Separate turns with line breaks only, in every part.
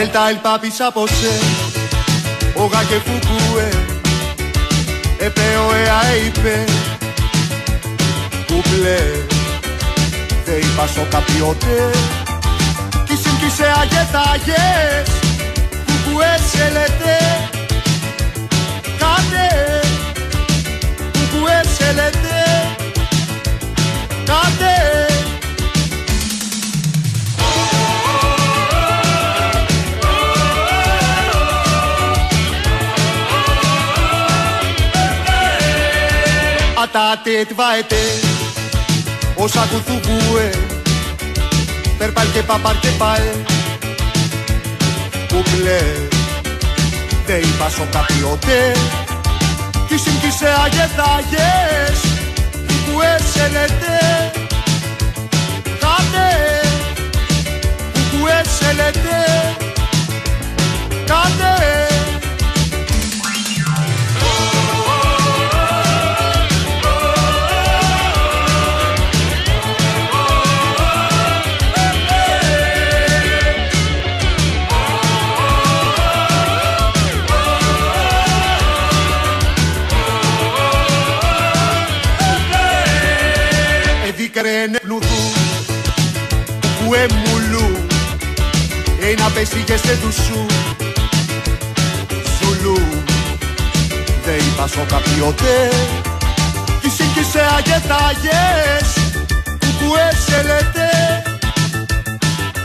Ελτα el papi sapose Όγα και φουκούε Επέω εα είπε Κουμπλέ Δε είπα σο καπιότε Κι συμπτήσε αγετάγες Κουκουέ σε λέτε Κάτε Κουκουέ σε λέτε Κάτε Atate tvaete Όσα κουθουκούε Περπάλ και παπάρ και πάε. Κουμπλέ Δε είπα σο καπιότε Κι συμπτήσε αγεθάγες Κουκουέ σε λέτε Κάτε Κουκουέ σε λέτε Κάτε Εδίκρενε πλουδού που εμουλού ένα πέσει και σε δουσού. Ζουλού Δε είπα σο καπιότε Κι σύγκυσε αγεθάγες Κουκουέ σε λέτε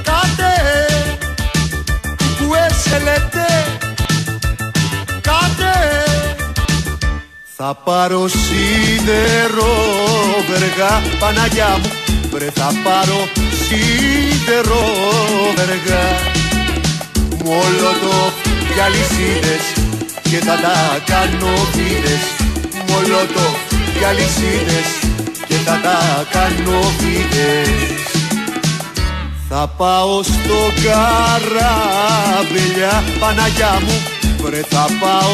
Κάτε Κουκουέ σε λέτε Κάτε θα πάρω σίδερο βεργά Παναγιά μου. Βρε θα πάρω σίδερο βεργά. Μολότο για λυσίδες Και θα τα κάνω βίδες Μολότο για λυσίδες Και θα τα κάνω βίδες θα πάω στο καράβελια Παναγιά μου. Βρε θα πάω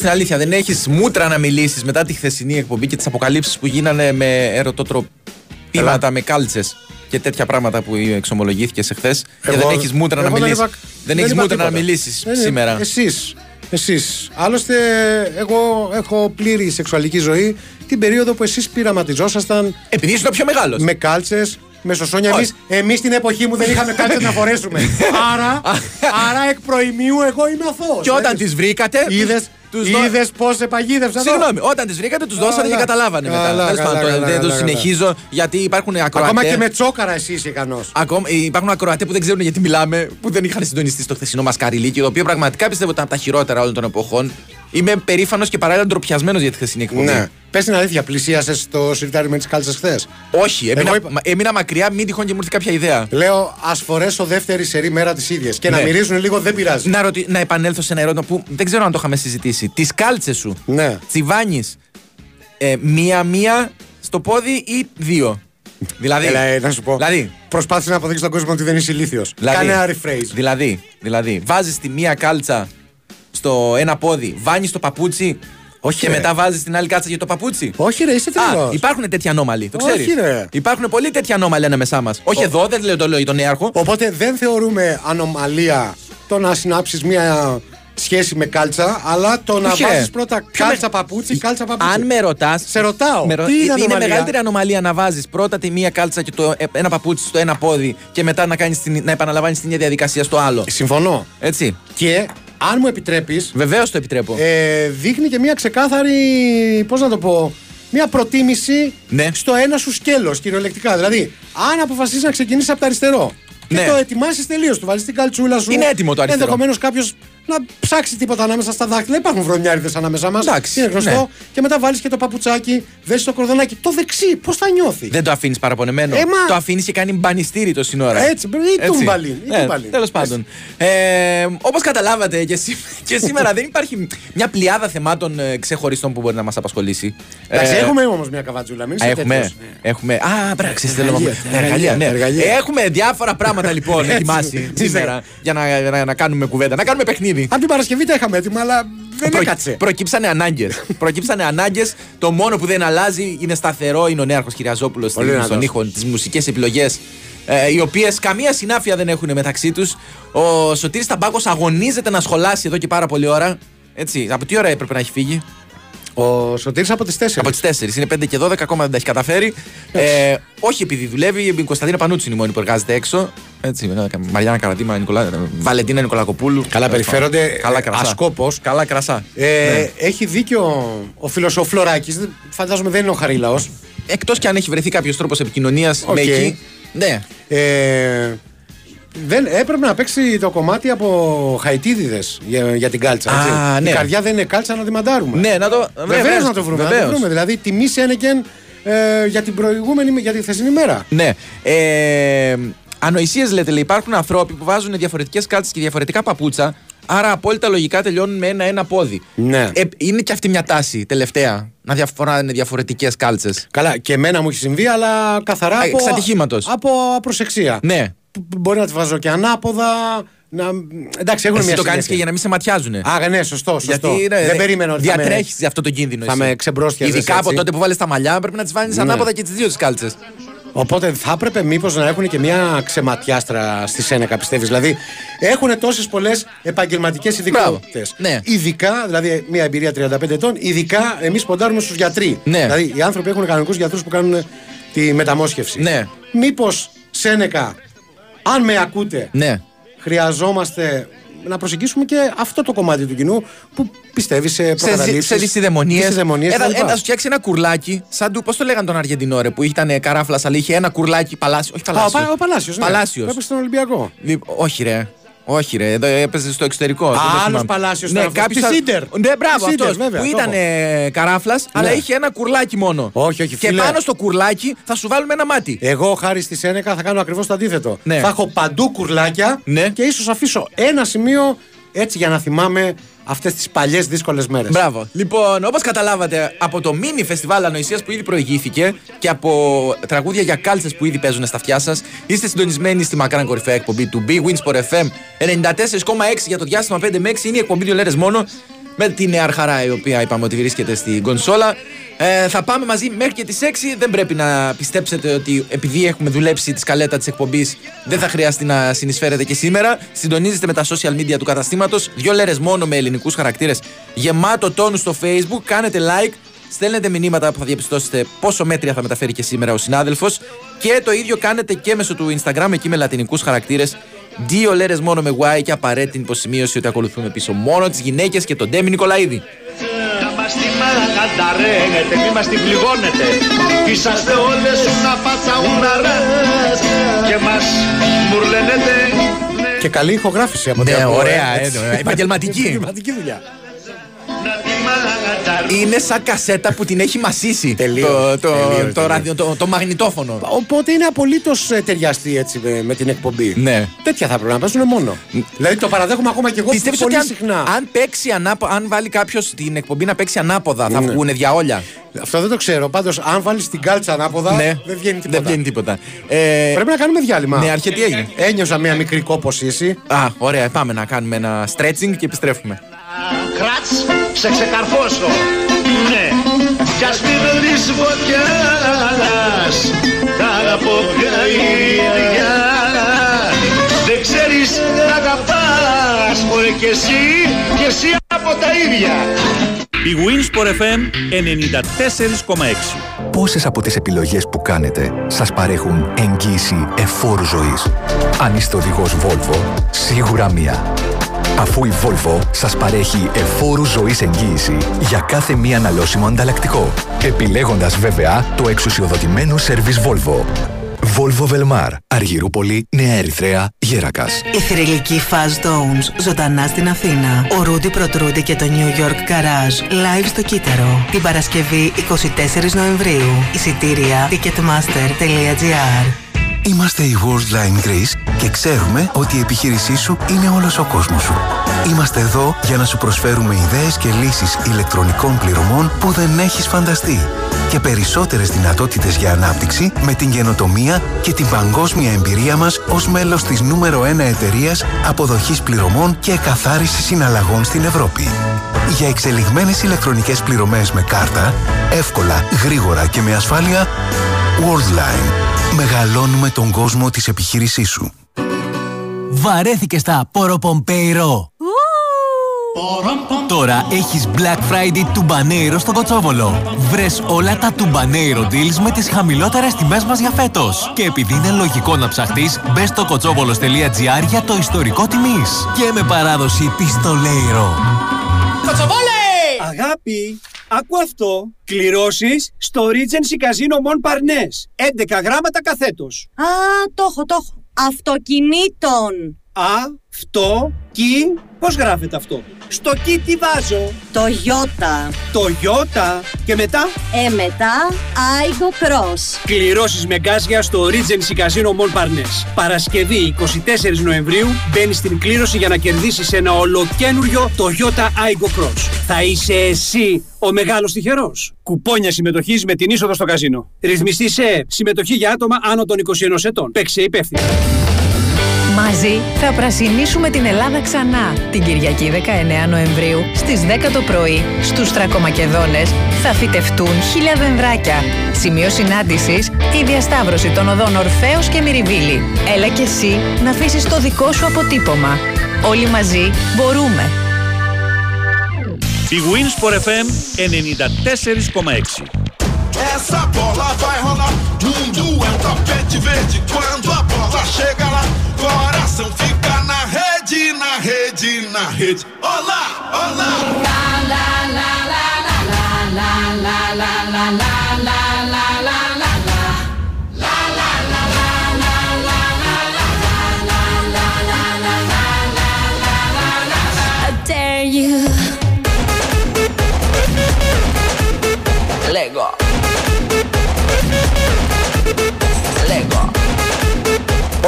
την αλήθεια, δεν έχεις μούτρα να μιλήσεις μετά τη χθεσινή εκπομπή και τις αποκαλύψεις που γίνανε με ερωτοτροπήματα, με κάλτσες και τέτοια πράγματα που εξομολογήθηκε εχθέ. Και δεν έχεις μούτρα να
εγώ δεν
μιλήσεις.
είπα-
Δεν
δεν
έχεις
είπα
μούτρα να
τίποτα.
μιλήσεις
Δεν είναι-
σήμερα.
Εσείς, εσείς. Άλλωστε, εγώ έχω πλήρη σεξουαλική ζωή την περίοδο που εσείς πειραματιζόσασταν
Επειδή είσαι το πιο μεγάλος.
με κάλτσες, με σωσόνια.
Όχι.
Εμείς, εμείς την εποχή μου δεν είχαμε κάλτσες να φορέσουμε. άρα, άρα εκ προημίου εγώ είμαι αθώος.
Και όταν τις βρήκατε.
Είδες,
τους δω-
είδες πώς επαγίδευσα εδώ;
Συγγνώμη, όταν τις βρήκατε, τους δώσατε και
Καλά.
καταλάβανε μετά.
Καλά,
Τέλος
καλά,
πάντων,
καλά,
δεν το
καλά, καλά.
συνεχίζω γιατί υπάρχουν ακροατές.
Ακόμα και με τσόκαρα εσύ είσαι ικανός.
Ακόμα, ε, υπάρχουν ακροατές που δεν ξέρουν γιατί μιλάμε, που δεν είχαν συντονιστεί στο χθεσινό μας καριλίκι, το οποίο πραγματικά πιστεύω ότι ήταν από τα χειρότερα όλων των εποχών. Είμαι περήφανος και παράλληλα ντροπιασμένος για τη χθεσινή εκπομπή.
Ναι. Πες την αλήθεια, πλησίασες το σιρτάρι με τις κάλτσες χθες;
Όχι, έμεινα,
Εγώ είπα-
μα- έμεινα μακριά, μην τυχόν και μου έρθει κάποια ιδέα.
Λέω, ας φορέσω δεύτερη σερή μέρα της ίδιας. Και να
Ναι.
μυρίζουν λίγο δεν πειράζει.
Να, ρωτη... να επανέλθω σε ένα ερώτημα που δεν ξέρω αν το είχαμε συζητήσει. Τις κάλτσες σου
Ναι.
τσιβάνεις ε, μία-μία στο πόδι ή δύο; Δηλαδή,
Έλα, ε, να σου πω.
Δηλαδή,
Προσπάθησε να αποδείξεις τον κόσμο ότι δεν είσαι ηλίθιος.
Δηλαδή,
Κάνε ένα rephrase.
Δηλαδή, δηλαδή βάζεις τη μία κάλτσα στο ένα πόδι, βάνεις το παπούτσι
Όχι,
και
ρε.
μετά βάζεις την άλλη κάλτσα για το παπούτσι.
Όχι, ρε, είσαι
Α,
τρελός.
υπάρχουν τέτοια ανώμαλοι, το
Όχι,
ξέρεις.
ρε.
Υπάρχουν πολλοί τέτοια ανώμαλοι ανάμεσά μας. Όχι εδώ, δεν λέω το λέω για τον νέαρχο.
Οπότε δεν θεωρούμε ανομαλία το να συνάψεις μια σχέση με κάλτσα, αλλά το να
Όχι, ρε.
βάζεις πρώτα
Ποιο
κάλτσα
με-
παπούτσι, κάλτσα παπούτσι.
Αν με ρωτά.
Σε ρωτάω, τι είναι
είναι
ανομαλία;
μεγαλύτερη ανομαλία να βάζεις πρώτα τη μία κάλτσα και το ε, ένα παπούτσι στο ένα πόδι και μετά να, κάνεις την, να επαναλαμβάνεις την ίδια διαδικασία στο άλλο;
Συμφωνώ.
Έτσι.
Και αν μου επιτρέπεις,
Βεβαίως το επιτρέπω.
ε, δείχνει και μια ξεκάθαρη. Πώς να το πω. Μια προτίμηση
Ναι.
στο ένα σου σκέλος, κυριολεκτικά. Δηλαδή, αν αποφασίσεις να ξεκινήσεις από το αριστερό και
Ναι.
το ετοιμάσεις τελείως, του βάλει την καλτσούλα σου.
Είναι έτοιμο το αριστερό.
Ενδεχομένως κάποιος να ψάξει τίποτα ανάμεσα στα δάχτυλα. Υπάρχουν βρωμιάριδες ανάμεσά μας.
Εντάξει,
Είναι γνωστό.
ναι.
Και μετά βάλεις και το παπουτσάκι, δέσει το κορδονάκι. Το δεξί, πώς θα νιώθει;
Δεν το αφήνεις παραπονεμένο.
Ε, μα-
Το αφήνεις και κάνει μπανιστήρι το σύνορα.
Έτσι, ή τούμπαλιν, ή τούμπαλιν.
Τέλος πάντων. Ε, Όπως καταλάβατε και, σή- και σήμερα δεν υπάρχει μια πλειάδα θεμάτων ε, ξεχωριστών που μπορεί να μας απασχολήσει.
Εντάξει,
Ε,
έχουμε όμως μια καβατζούλα. Μην
Α,
είσαι
έχουμε.
τέτοιος. Ναι.
έχουμε. Α, μπράξε, θέλω να
Εργαλεία,
πω. Εργαλεία, ναι.
εργαλεία.
Έχουμε διάφορα πράγματα λοιπόν
Έτσι.
ετοιμάσει σήμερα για να, να, να κάνουμε κουβέντα, να κάνουμε παιχνίδι.
Από την Παρασκευή τα είχαμε έτοιμα, αλλά δεν
Προ-
έκατσε.
Προκύψανε ανάγκες. Προκύψανε ανάγκες. Το μόνο που δεν αλλάζει είναι σταθερό. Είναι ο νέαρχος Κυριαζόπουλος
Πολύ
στον
δυνατός.
ήχο, τι μουσικέ επιλογές. Ε, οι οποίες καμία συνάφεια δεν έχουν μεταξύ τους. Ο Σωτήρης Ταμπάκος αγωνίζεται να σχολάσει εδώ και πάρα πολλή ώρα. Έτσι, από τι ώρα έπρεπε να έχει φύγει;
Ο Σωτήρης από τις 4.
Από τις 4. Είναι 5 και 12, ακόμα δεν τα έχει καταφέρει. Ε, όχι επειδή δουλεύει, η Κωνσταντίνα Πανούτσι είναι η μόνη που εργάζεται έξω. Έτσι, με ένα- Μαριάννα Καρατήμα, Νικολά, Βαλεντίνα Νικολακοπούλου.
Καλά, περιφέρονται,
Καλά
ε,
κρασά.
ασκόπως.
Καλά κρασά.
Ε,
Ναι.
Έχει δίκιο ο φίλος ο Φλωράκης. Φαντάζομαι δεν είναι ο Χαρίλαος.
Εκτός και αν έχει βρεθεί κάποιος τρόπος επικοινωνίας
Οκ.
με εκεί. Ναι.
Ε, δεν, έπρεπε να παίξει το κομμάτι από χαϊτίδιδες για, για την κάλτσα. Έτσι.
Α, ναι.
Η καρδιά δεν είναι κάλτσα να τη μαντάρουμε.
Ναι, να το.
Βεβαίως να το βρούμε. Να το
βεβαίως.
βρούμε. Δηλαδή τιμή Σένεκεν ε, για την προηγούμενη, για τη χθεσινή μέρα.
Ναι. Ε, Ανοησίες λέτε, λέει. Υπάρχουν ανθρώποι που βάζουν διαφορετικές κάλτσες και διαφορετικά παπούτσα. Άρα απόλυτα λογικά τελειώνουν με ένα-ένα πόδι.
Ναι.
Ε, είναι και αυτή μια τάση τελευταία. Να διαφοράνε διαφορετικές κάλτσες.
Καλά, και εμένα μου έχει συμβεί, αλλά καθαρά
Α,
από,
εξ ατυχήματος.
από απροσεξία.
Ναι.
Που- που Μπορεί να τη βάζω και ανάποδα. Να... Εντάξει, έχουν
Εσύ
μια
το κάνεις
συνέχεια.
και για να μην σε ματιάζουν.
Α, ναι, σωστό, σωστό.
Γιατί ρε,
δεν περίμενα ότι θα με-
διατρέχεις αυτό το κίνδυνο.
θα
εσύ.
με ξεμπρόστιαζες
Ειδικά από
έτσι.
τότε που βάλει τα μαλλιά, πρέπει να τις βάλεις
Ναι.
ανάποδα και τις δύο τις κάλτσες.
Οπότε θα έπρεπε μήπως να έχουν και μια ξεματιάστρα στη Σένεκα, πιστεύεις; Δηλαδή έχουν τόσες πολλές επαγγελματικές ειδικότητες.
Ναι.
Ειδικά, δηλαδή μια εμπειρία 35 ετών, ειδικά εμείς ποντάρουμε στους γιατροί.
Ναι.
Δηλαδή οι άνθρωποι έχουν κανονικούς γιατρούς που κάνουν τη μεταμόσχευση.
Ναι.
Μήπως Σένεκα, αν με ακούτε,
Ναι.
χρειαζόμαστε να προσεγγίσουμε και αυτό το κομμάτι του κοινού που πιστεύει σε
σε,
προκαταλήψεις,
σε δυσιδαιμονίε.
δυσιδαιμονίες
Ένα,
κτλ.
να σου φτιάξει ένα κουρλάκι, σαν του. Πώς το λέγανε τον Αργεντινό, ρε, που ήταν καράφλας, αλλά είχε ένα κουρλάκι παλάσιο. Όχι
Α, ο,
παλάσιο.
Πα- ο Παλάσιος, ναι.
Παλάσιος.
Που έπαιξε στον Ολυμπιακό.
Λοιπόν, όχι, ρε. Όχι, ρε. Εδώ έπαιζε στο εξωτερικό. δεν το
άλλος
θυμάμαι.
Παλάσιος
Ναι,
ήταν αυτός.
κάποιος
Της
α-
Ίντερ.
Ναι, μπράβο,
Της Ίντερ,
αυτός.
βέβαια,
Που
το
ήταν καράφλας, αλλά είχε ένα κουρλάκι μόνο.
Όχι, όχι,
Και
φίλε.
πάνω στο κουρλάκι θα σου βάλουμε ένα μάτι.
Εγώ χάρη στη Σένεκα θα κάνω ακριβώς το αντίθετο.
Ναι.
Θα έχω παντού κουρλάκια
Ναι.
και ίσως αφήσω ένα σημείο έτσι για να θυμάμαι αυτές τις παλιές δύσκολες μέρες.
Μπράβο. Λοιπόν, όπως καταλάβατε από το mini φεστιβάλ ανοησίας που ήδη προηγήθηκε και από τραγούδια για κάλτσες που ήδη παίζουν στα αυτιά σας, είστε συντονισμένοι στη μακράν κορυφαία εκπομπή του Big Wins for FM 94,6 για το διάστημα 5 με 6. Είναι η εκπομπή δύο λέρες μόνο με την Νέα Αρχαρά η οποία είπαμε ότι βρίσκεται στην κονσόλα. Ε, θα πάμε μαζί μέχρι και τις 6. Δεν πρέπει να πιστέψετε ότι επειδή έχουμε δουλέψει τη σκαλέτα της εκπομπής δεν θα χρειαστεί να συνεισφέρετε και σήμερα. Συντονίζεστε με τα social media του καταστήματος. Δύο λέρες μόνο με ελληνικούς χαρακτήρες. Γεμάτο τόνου στο Facebook. Κάνετε like. Στέλνετε μηνύματα που θα διαπιστώσετε πόσο μέτρια θα μεταφέρει και σήμερα ο συνάδελφος. Και το ίδιο κάνετε και μέσω του Instagram εκεί με λατινικούς χαρακτήρες. Δύο λέρες μόνο με Y και απαραίτητη υποσημείωση ότι ακολουθούμε πίσω μόνο τις γυναίκες και τον Ντέμι Νικολαίδη.
Να μας τη μαλακανταρένετε, μη μας την πληγώνετε Είσαστε όλες una φάτσα una Και μας μουρλενέτε
Και καλή ηχογράφηση από ό,τι
Ναι,
ακούω,
ωραία,
έτσι.
ε, επαγγελματική.
Επαγγελματική δουλειά.
Να τη μαλακανταρένετε
Είναι σαν κασέτα που την έχει μασίσει
Τελείως,
το, το,
τελείως,
το,
τελείως.
ραδιο- το, το μαγνητόφωνο.
Οπότε είναι απολύτως ταιριαστή έτσι με, με την εκπομπή.
Ναι.
Τέτοια θα πρέπει να παίζουν μόνο. δηλαδή το παραδέχομαι ακόμα και εγώ
Πιστεύεις
πολύ
ότι αν,
συχνά.
αν, παίξει ανάπο, αν βάλει κάποιος την εκπομπή να παίξει ανάποδα, θα
Ναι.
βγουν διαόλια.
Αυτό δεν το ξέρω. Πάντως, αν βάλεις την κάλτσα ανάποδα,
Ναι,
δεν βγαίνει τίποτα.
Δεν βγαίνει τίποτα. Ε,
Πρέπει να κάνουμε διάλειμμα.
Ναι, αρχέ τι έγινε;
Ένιωσα μια μικρή κόπωση.
Α, ωραία, πάμε να κάνουμε ένα stretching και επιστρέφουμε.
Κράτς, σε ξεκαρφώσω. Ναι, κι ας μην δεις φωτιάς, τα αγαπώ πια ίδια. Δεν ξέρεις να αγαπάς, μωρέ κι εσύ, κι εσύ από τα ίδια.
Η Winsport FM 94,6.
Πόσες από τις επιλογές που κάνετε σας παρέχουν εγγύηση εφόρου ζωής; Αν είστε οδηγός Volvo, σίγουρα μία. Αφού η Volvo σας παρέχει εφόρου ζωής εγγύηση για κάθε μία αναλώσιμο ανταλλακτικό. Επιλέγοντας βέβαια το εξουσιοδοτημένο σερβις Volvo. Volvo Velmar, Αργυρούπολη, Νέα Ερυθρέα, Γέρακας.
Η θρηλυκή Fuzz Tones ζωντανά στην Αθήνα. Ο Ρούντι Προτρούντι και το New York Garage live στο Κύτταρο. Την Παρασκευή 24 Νοεμβρίου. Εισιτήρια ticketmaster.gr
Είμαστε η Worldline Greece και ξέρουμε ότι η επιχείρησή σου είναι όλος ο κόσμος σου. Είμαστε εδώ για να σου προσφέρουμε ιδέες και λύσεις ηλεκτρονικών πληρωμών που δεν έχεις φανταστεί και περισσότερες δυνατότητες για ανάπτυξη με την καινοτομία και την παγκόσμια εμπειρία μας ως μέλος της νούμερο 1 εταιρείας αποδοχής πληρωμών και εκαθάρισης συναλλαγών στην Ευρώπη. Για εξελιγμένες ηλεκτρονικές πληρωμές με κάρτα, εύκολα, γρήγορα και με ασφάλεια, Worldline. Μεγαλώνουμε τον κόσμο της επιχείρησής σου.
Βαρέθηκες στα Ποροπομπέιρο. Τώρα έχεις Black Friday τουμπανέιρο στο Κοτσόβολο. Βρες όλα τα τουμπανέιρο deals με τις χαμηλότερες τιμές μας για φέτος. Και επειδή είναι λογικό να ψαχτείς, μπες στο κοτσόβολος.gr για το ιστορικό τιμής. Και με παράδοση πιστολέιρο.
Αγάπη, άκου αυτό. Κληρώσεις στο Regency Casino Mon Parnes. 11 γράμματα καθέτος.
Α, το έχω, το έχω. Αυτοκινήτων.
Α, αυτό, κι, πώς γράφεται αυτό; Στο κι τι βάζω;
Το Ιώτα.
Το Ιώτα. Και μετά,
Ε, μετά, Aigo Cross.
κληρώσεις με γκάζια στο Regency Casino Mon Parnes. Παρασκευή 24 Νοεμβρίου μπαίνεις στην κλήρωση για να κερδίσεις ένα ολοκένουργιο Toyota Aigo Cross. Θα είσαι εσύ ο μεγάλος τυχερός. Κουπόνια συμμετοχής με την είσοδο στο καζίνο. Ρυθμιστή σε συμμετοχή για άτομα άνω των 21 ετών. Παίξε υπεύθυνα.
Μαζί θα πρασινίσουμε την Ελλάδα ξανά. Την Κυριακή 19 Νοεμβρίου στις 10 το πρωί στους Τρακομακεδόνες θα φυτευτούν χίλια δενδράκια. Σημείο συνάντησης η διασταύρωση των οδών Ορφέως και Μυριβίλη. Έλα και εσύ να αφήσεις το δικό σου αποτύπωμα. Όλοι μαζί μπορούμε.
Η Winsport FM 94,6.
Essa bola vai rolar, mundo é um tapete verde. Quando a bola chega lá, coração fica na rede, na rede, na rede. Olá, olá. La, la, la, la, la, la, la, la, la, la.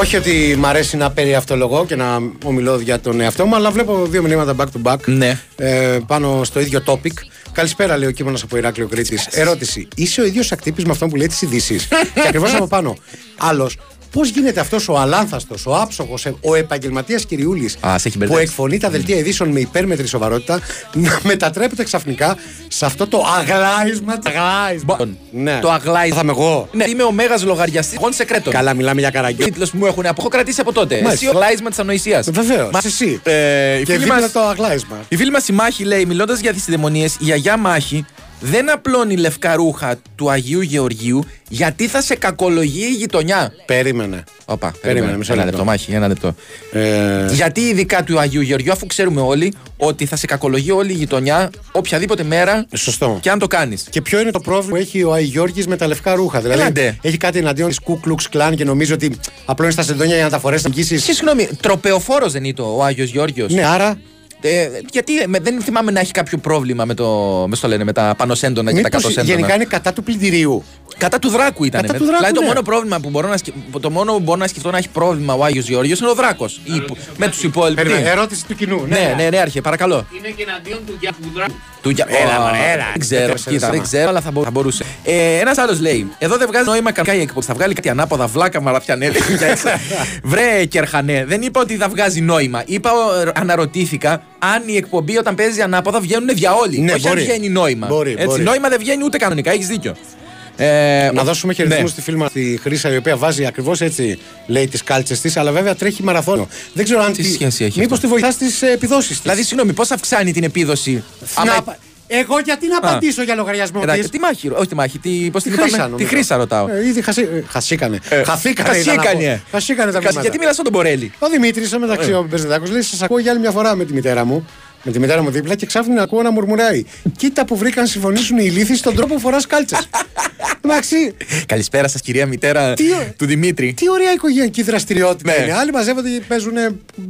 Όχι ότι μ' αρέσει να περιαυτολογώ και να ομιλώ για τον εαυτό μου, αλλά βλέπω δύο μηνύματα back to back
Ναι.
ε, πάνω στο ίδιο topic. Καλησπέρα, λέει ο κείμενο από Ηράκλειο Κρήτης. Ερώτηση. Είσαι ο ίδιος ακτύπης με αυτόν που λέει τις ειδήσεις. και ακριβώς από πάνω. Άλλος. Πώς γίνεται αυτός ο αλάνθαστος, ο άψογος, ο επαγγελματίας Κυριούλης
Α, σε έχει
που
μπερδέψει.
εκφωνεί τα δελτία ειδήσεων με υπέρμετρη σοβαρότητα να μετατρέπεται ξαφνικά σε αυτό το αγλάισμα. τη- Αγλάισμα. Ναι.
Το αγλάισμα.
Θα είμαι εγώ.
Ναι, είμαι ο μέγας λογαριαστής των σεκρέτων.
Καλά, μιλάμε για καραγκιό.
τίτλος που μου έχουν από έχω κρατήσει από τότε.
Μάλιστα.
Εσύ ο αγλάισμα της ανοησίας.
Βεβαίως. Εσύ.
Ε, η
Και
φίλη
δίπλα
μας-
το αγλάισμα.
Η φίλη μας η Μάχη λέει, μιλώντας για τις δαιμονίε, η Αγιά Μάχη δεν απλώνει λευκά ρούχα του Αγίου Γεωργίου γιατί θα σε κακολογεί η γειτονιά.
Περίμενε.
Όπα,
Περίμενε, μισό
ένα
λεπτό.
λεπτό, Μάχη, ένα λεπτό.
Ε,
Γιατί ειδικά του Αγίου Γεωργίου, αφού ξέρουμε όλοι ότι θα σε κακολογεί όλη η γειτονιά οποιαδήποτε μέρα
Σωστό.
και αν το κάνεις.
Και ποιο είναι το πρόβλημα που έχει ο Άι Γιώργης με τα λευκά ρούχα. Δηλαδή,
Έλαντε.
έχει κάτι εναντίον της Ku Klux Klan και νομίζει ότι απλώνεις τα σεντόνια για να τα φορέσεις να
Και
αγγίσει.
συγγνώμη, τροπεοφόρος δεν είναι ο Άγιος Γεώργιο.
Ναι, άρα.
Ε, γιατί ε, με- δεν θυμάμαι να έχει κάποιο πρόβλημα με, το, μες, στο λένε, με τα πανωσέντονα και τα
Μήπως
κατωσέντονα.
γενικά είναι κατά του πλυντηρίου.
Κατά του Δράκου ήταν.
Κατά
ναι.
του Δράκου,
δηλαδή το
ναι.
μόνο πρόβλημα που μπορώ να, σκε... το μόνο που μπορώ να σκεφτώ να έχει πρόβλημα ο Άγιος Γεώργιος είναι ο Δράκος. Με τους υπόλοιπου.
Περίμενε, ερώτηση του κοινού.
Ναι, ναι, ναι, άρχε, παρακαλώ.
Είναι και εναντίον του Γιάκου Δράκου.
Του για...
Έλα,
Ω,
μωρέ, έλα.
Δεν ξέρω,
Δεν σε
κοίτα, δεν
sama.
ξέρω, αλλά θα, μπο- θα μπορούσε. Ε, Ένας άλλος λέει: Εδώ δεν βγάζει νόημα κανένα η εκπομπή. Θα βγάλει κάτι ανάποδα, βλάκα, μαραθιανέλη. Βρε, Κερχανέ, δεν είπα ότι θα βγάζει νόημα. Είπα, ε, αναρωτήθηκα αν η εκπομπή όταν παίζει ανάποδα βγαίνουν διαόλοι.
Ναι,
Όχι αν
μπορεί.
βγαίνει νόημα.
Μπορεί,
Έτσι,
μπορεί.
Νόημα δεν βγαίνει ούτε κανονικά, έχεις δίκιο. Ε,
Να
ο-
δώσουμε χαιρετισμούς
ναι.
στη φίλη μας τη Χρήσα, η οποία βάζει ακριβώς έτσι, λέει, τις κάλτσες της, αλλά βέβαια τρέχει μαραθώνιο. Δεν ξέρω αν.
Τι σχέση έχει
Μήπως
αυτό;
τη βοηθάς στις επιδόσεις της;
Δηλαδή, συγγνώμη, πώς αυξάνει την επίδοση; άμα-
Εγώ γιατί να απαντήσω για λογαριασμό
Εντάξει,
της;
τι μάχη, όχι τη μάχη, τι, πώς
Τη
την
Χρήσα,
είπαμε,
νομίζω.
τη Χρήσα ρωτάω.
Ε, ήδη χασί... ε, χασίκανε.
Ε,
Χαθήκανε. ήθελα να
χασίκανε.
πω. Χασίκανε τα
Κάτσε,
βήματα.
Γιατί μιλάς στον τον Μπορέλη.
Ο Δημήτρης, μεταξύ
Ε.
ο Μπεζεδάκο, λέει: Σας ακούω για άλλη μια φορά με τη μητέρα μου. Με τη μητέρα μου δίπλα και ξάφνου ακούω να μουρμουράει. Κοίτα που βρήκαν συμφωνήσουν οι ηλίθιοι στον τρόπο που φοράς κάλτσες. Εντάξει,
Καλησπέρα σας, κυρία μητέρα
Τι ο-
του Δημήτρη.
τι ωραία οικογενειακή δραστηριότητα
Ναι.
είναι. Άλλοι μαζεύονται και παίζουν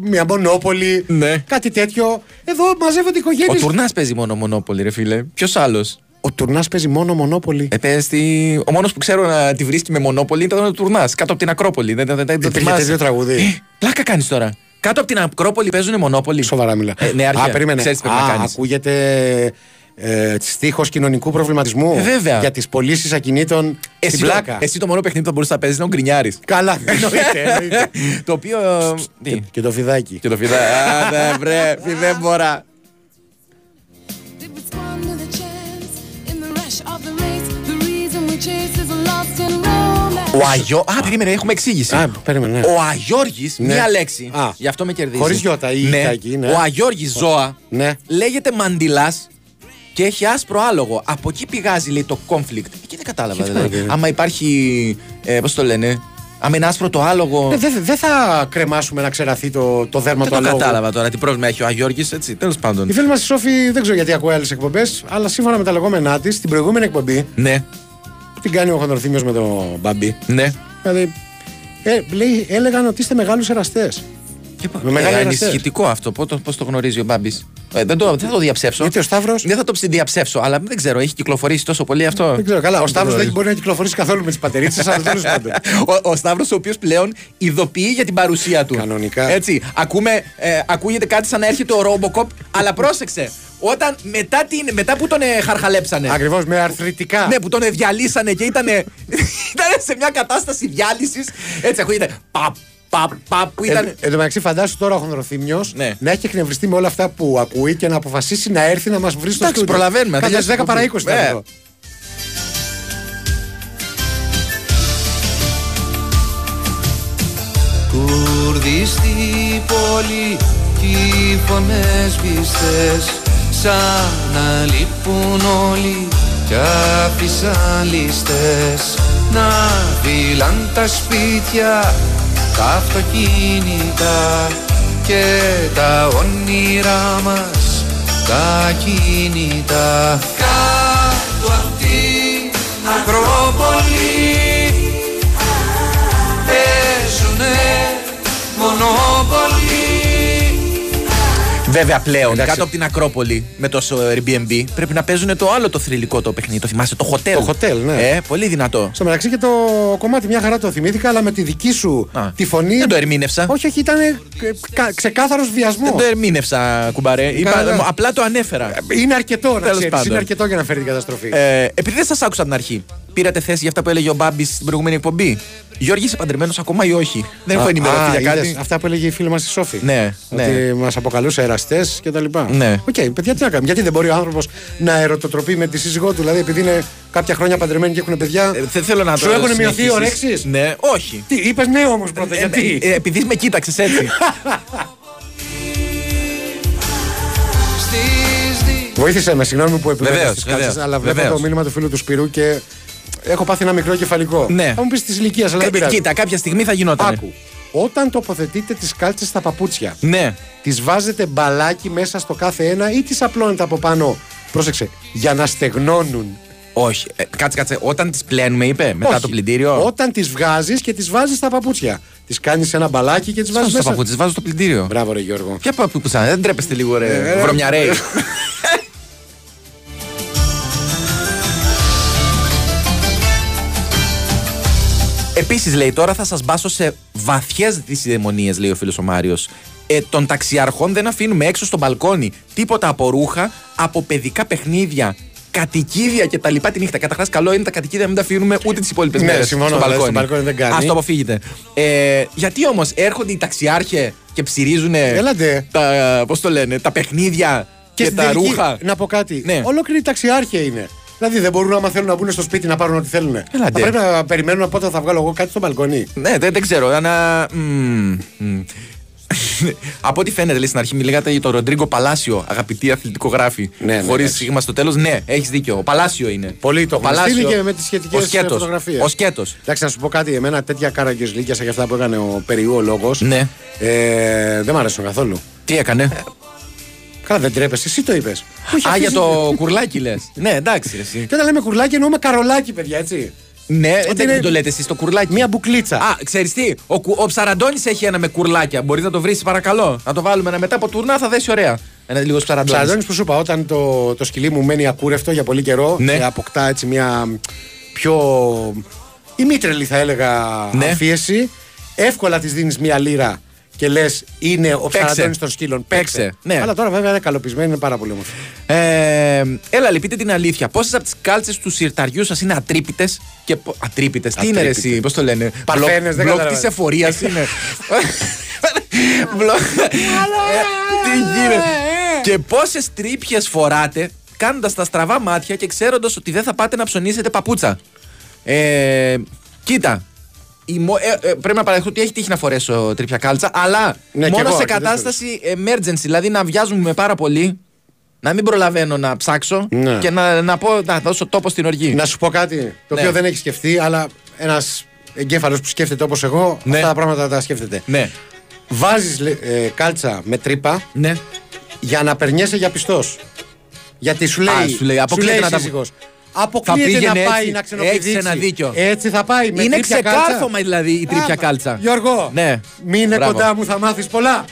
μια μονόπολη,
Ναι.
κάτι τέτοιο. Εδώ μαζεύονται
Ο
οικογένειες.
Τουρνάς παίζει μόνο μονόπολη, ρε φίλε. Ποιος άλλος;
Ο Τουρνάς παίζει μόνο μονόπολη.
Ε, παίζει τη- Ο μόνος που ξέρω να τη βρίσκει με μονόπολη ήταν ο Τουρνάς, κάτω από την Ακρόπολη. Δεν, δεν, δεν, δεν
Υπήρχε
θυμάσαι.
τέτοιο τραγούδι.
Ε, πλάκα κάνεις τώρα. Κάτω από την Ακρόπολη παίζουν μονόπολη.
Σοβαρά μιλά.
Ε, ναι, αρχαία.
Α, περίμενε.
Ξέρεις τι πρέπει
Α,
να κάνεις.
ακούγεται ε, στίχος κοινωνικού προβληματισμού.
Ε, βέβαια.
Για τις πωλήσεις ακινήτων
Εσύ
στην
το,
πλάκα.
εσύ το μόνο παιχνίδι που θα μπορούσε να παίζεις είναι ο Γκρινιάρης.
Καλά, εννοείται. εννοείται.
το οποίο. τι,
Και το φιδάκι.
Και το φιδά. Α, ναι, βρε, φιδέμπορα. Ο Αγιώ. Α, περίμενε, έχουμε εξήγηση.
Α, περίμενε. ναι.
Ο Αγιώργης,
Ναι.
μία λέξη.
Α.
Γι' αυτό με κερδίζεις.
Χωρίς γιώτα ή
ναι.
ηχάκι, ναι.
Ο Αγιώργης Ζώα
Ναι.
λέγεται μαντιλάς και έχει άσπρο άλογο. Από εκεί πηγάζει λέει το conflict. Εκεί δεν κατάλαβα.
Και τι
Δηλαδή.
πάει,
Άμα υπάρχει. Ε, Πώς το λένε. Άμα είναι άσπρο το άλογο.
Ε, Δεν δεν θα κρεμάσουμε να ξεραθεί το, το δέρμα
δεν
του
το
αλόγου.
κατάλαβα τώρα τι πρόβλημα έχει ο Αγιώργης, έτσι. Τέλος πάντων.
Η φίλη μας η Σόφη δεν ξέρω γιατί ακούει άλλες εκπομπές, αλλά σύμφωνα με τα λεγόμενά της, στην προηγούμενη εκπομπή
Ναι,
που την κάνει ο Χονδροθύμιο με τον Μπαμπή,
ναι.
δηλαδή, ε, λέει, έλεγαν ότι είστε μεγάλους εραστές.
Και πα-
Με μεγάλα
ε,
εραστές.
ανησυχητικό αυτό. Πώς το, πώς το γνωρίζει ο Μπάμπη. Ε, δεν, το, δεν θα το διαψεύσω.
Γιατί ο Σταύρος.
Δεν θα το διαψεύσω, αλλά δεν ξέρω, έχει κυκλοφορήσει τόσο πολύ αυτό.
Δεν ξέρω καλά. Ο
Δεν
Σταύρος δεν
γνωρίζω.
μπορεί να κυκλοφορήσει καθόλου με τις πατερίτσες, αλλά τέλος πάντων.
ο, ο Σταύρος, ο οποίος πλέον ειδοποιεί για την παρουσία του.
Κανονικά.
Έτσι. Ακούμε, ε, ακούγεται κάτι σαν να έρχεται ο Ρόμποκοπ, αλλά πρόσεξε. Όταν μετά, την, μετά που τον ε, χαρχαλέψανε.
Ακριβώς με αρθρητικά.
Ναι, που τον ε, διαλύσανε και ήταν, ήταν σε μια κατάσταση διάλυσης. Έτσι ακούγεται. Παπ, παπ, παπ, που ήταν.
Ε, εν τω μεταξύ, φαντάσου τώρα ο Χονδροθύμιος
Ναι.
να έχει εκνευριστεί με όλα αυτά που ακούει και να αποφασίσει να έρθει να μας βρει στο
Εντάξει,
στούντιο.
προλαβαίνουμε,
Κατά
τελειώσει
10
το
παρά 20
κουμπί.
ήταν
Ε.
αυτό.
Κούρδι στη πόλη κι οι φωνές βυστές σαν να λείπουν όλοι κι άφησαν ληστές να φύλαν τα σπίτια, τα αυτοκίνητα και τα όνειρά μας τα κινητά κάτω απ' την Ακρόπολη
Βέβαια πλέον
Εντάξει.
κάτω από την Ακρόπολη με το Airbnb πρέπει να παίζουν το άλλο το θρηλυκό το παιχνίδι. Το θυμάσαι, το hotel.
Το hotel, ναι.
Ε, πολύ δυνατό.
Στο μεταξύ και το κομμάτι μια χαρά το θυμήθηκα, αλλά με τη δική σου
Α,
τη φωνή.
Δεν το ερμήνευσα.
Όχι, όχι, ήταν ξεκάθαρος βιασμός.
Δεν το ερμήνευσα, κουμπαρέ. Είπα,
Καλά.
μ- απλά το ανέφερα.
Είναι αρκετό να
Τέλος
ξέρεις,
πάντων.
Είναι αρκετό για να φέρει την καταστροφή.
Ε, επειδή δεν σας άκουσα από την αρχή, πήρατε θέση για αυτά που έλεγε ο Μπάμπης στην προηγούμενη εκπομπή; Γιώργη, είσαι παντρεμένος ακόμα ή όχι; Δεν έχω
Α,
ενημερωθεί
α,
για κάτι.
είδες, Αυτά που έλεγε η φίλη μας η Σόφη.
Ναι, ναι.
Ότι μας αποκαλούσε εραστές κτλ.
Ναι.
Οκ, παιδιά, τι να κάνουμε; Γιατί δεν μπορεί ο άνθρωπος να ερωτοτροπεί με τη σύζυγό του, δηλαδή επειδή είναι κάποια χρόνια παντρεμένοι και έχουν παιδιά.
Ε, δεν θέλω να
Σου
το
έχουν μειωθεί οι
συνεχίσεις.
ορέξει.
Ναι, όχι.
Τι, είπες ναι όμως πρώτα,
Ε,
γιατί;
ε, επειδή με κοίταξες έτσι.
στις δι...
Βοήθησε με, συγγνώμη που επιμένω
Βεβαίως,
στις κάλτσες,
βεβαίως,
αλλά βλέπω
βεβαίως.
το μήνυμα του φίλου του Σπυρού και έχω πάθει ένα μικρό κεφαλικό.
Ναι.
Θα μου πεις της ηλικίας, αλλά δεν
Κα-
πειράζει.
Κοίτα, κάποια στιγμή θα γινόταν.
Άκου. Όταν τοποθετείτε τις κάλτσες στα παπούτσια,
Ναι.
τις βάζετε μπαλάκι μέσα στο κάθε ένα ή τις απλώνετε από πάνω; Πρόσεξε, για να στεγνώνουν.
Όχι. Ε, κάτσε, κάτσε. Όταν τις πλένουμε, είπε, μετά
Όχι.
το πλυντήριο;
Όταν τις βγάζεις και τις βάζεις στα παπούτσια. Τις κάνεις ένα μπαλάκι και τις βάζεις
Βάζω στα
μέσα.
παπούτσια, τις βάζω στο πλυντήριο.
Μπράβο, ρε Γιώργο.
Ποια παπούτσια, δεν τρέπεστε λίγο, ρε.
Ε, ε,
Επίσης, λέει, τώρα θα σας μπάσω σε βαθιές δυσιδαιμονίες, λέει ο φίλος ο Μάριος. Ε, των ταξιαρχών δεν αφήνουμε έξω στο μπαλκόνι τίποτα από ρούχα, από παιδικά παιχνίδια, κατοικίδια και τα λοιπά τη νύχτα. Καταρχάς, καλό είναι τα κατοικίδια να μην τα αφήνουμε ούτε τις υπόλοιπες
Ναι,
μέρες
συμφωνώ,
στο
δηλαδή,
μπαλκόνι.
στο μπαλκόνι δεν κάνει.
Α το αποφύγετε. Ε, γιατί όμως έρχονται οι ταξιάρχε και ψυρίζουν
Έλατε.
τα, πώς το λένε, τα παιχνίδια και,
στην
τα
τελική,
ρούχα.
Να πω κάτι.
Ναι.
Ολόκληρη ταξιάρχια είναι. Δηλαδή δεν μπορούν άμα θέλουν να μπουν στο σπίτι να πάρουν ό,τι θέλουν. Θα πρέπει να περιμένουν πότε θα βγάλω εγώ κάτι στο μπαλκόνι.
Ναι, δεν, δεν ξέρω. Ανα... μμμ, μμ. Από ό,τι φαίνεται, λέει στην αρχή, μιλάγατε για τον Ροντρίγκο Παλάσιο, αγαπητή αθλητικογράφη.
Ναι, ναι,
Χωρίς
εντάξει.
σίγμα στο τέλος. Ναι, έχεις δίκιο. Ο Παλάσιο είναι.
Πολύ το
Ο
έχουν στείλει
Παλάσιο-
και με τις σχετικές
ο σκέτος.
φωτογραφίες.
Ο σκέτος.
Εντάξει, να σου πω κάτι. Εμένα τέτοια καραγκιόζλικια σαν και αυτά που έκανε ο Περιού ο λόγος.
Ναι.
Ε, δεν μ' αρέσουν καθόλου.
Τι έκανε;
Καλά, δεν τρέπεσαι, εσύ το είπες.
Α, για το κουρλάκι λες. ναι, εντάξει. ρε, Εσύ.
Και όταν λέμε κουρλάκι εννοούμε καρολάκι, παιδιά, έτσι.
Ναι,
Ότι
δεν
είναι-
το λέτε εσείς το κουρλάκι.
Μία μπουκλίτσα.
Α, ξέρεις τι, ο, κου- ο Ψαραντώνης έχει ένα με κουρλάκια. Μπορείς να το βρεις, παρακαλώ. Να το βάλουμε ένα μετά από τουρνά, θα δέσει ωραία. Ένα λίγο Ψαραντώνης.
Ψαραντώνης που σου είπα, όταν το, το σκυλί μου μένει ακούρευτο για πολύ καιρό
Ναι.
και αποκτά έτσι μια πιο ημίτρελη θα έλεγα
Ναι.
αμφίεση, εύκολα της δίνεις μια λίρα και λες είναι ο ψαραντώνης των σκύλων.
Παίξε. Ναι.
Αλλά τώρα βέβαια είναι καλοπισμένη, είναι πάρα πολύ όμορφη.
Ε, έλα, λέει, πείτε την αλήθεια. Πόσες από τις κάλτσες του συρταριού σας είναι ατρύπητες και. Ατρύπητες, τι είναι ρε,
Ατρύπητες.
εσύ, πώς το λένε.
Παρθένες, δεν
Μπλοκ
καταλαβαίνω.
της εφορίας είναι. Μπλοκ. Ε, Τι γίνεται; Και πόσες τρύπιες φοράτε κάνοντας τα στραβά μάτια και ξέροντας ότι δεν θα πάτε να ψωνίσετε παπούτσα. Ε, κοίτα. Η μο- ε, ε, πρέπει να παραδεχτώ ότι έχει τύχει να φορέσω τρύπια κάλτσα, αλλά
Ναι, κι
μόνο
εγώ,
σε
αρκετές
κατάσταση emergency, δηλαδή να βιάζομαι πάρα πολύ, να μην προλαβαίνω να ψάξω
Ναι.
και να, να πω να δώσω τόπο στην οργή.
Να σου πω κάτι το
Ναι.
οποίο δεν έχει σκεφτεί, αλλά ένας εγκέφαλος που σκέφτεται όπως εγώ,
Ναι.
αυτά τα πράγματα τα σκέφτεται.
Ναι.
Βάζεις κάλτσα με τρύπα
Ναι.
για να περνιέσαι για πιστός. Γιατί σου λέει,
Α, σου λέει, αποκλείεται να τα-
σύζυγος, Αποκλείεται να
πήγαινε
πάει
έτσι.
να ξενοπηδήξει.
Έχεις ένα δίκιο.
Έτσι θα πάει. Με
Είναι
τρίπια
ξεκάρφωμα
κάλτσα.
δηλαδή η τρίπια
Α,
κάλτσα.
Γιώργο,
Ναι.
μείνε
Μπράβο.
κοντά μου, θα μάθεις πολλά.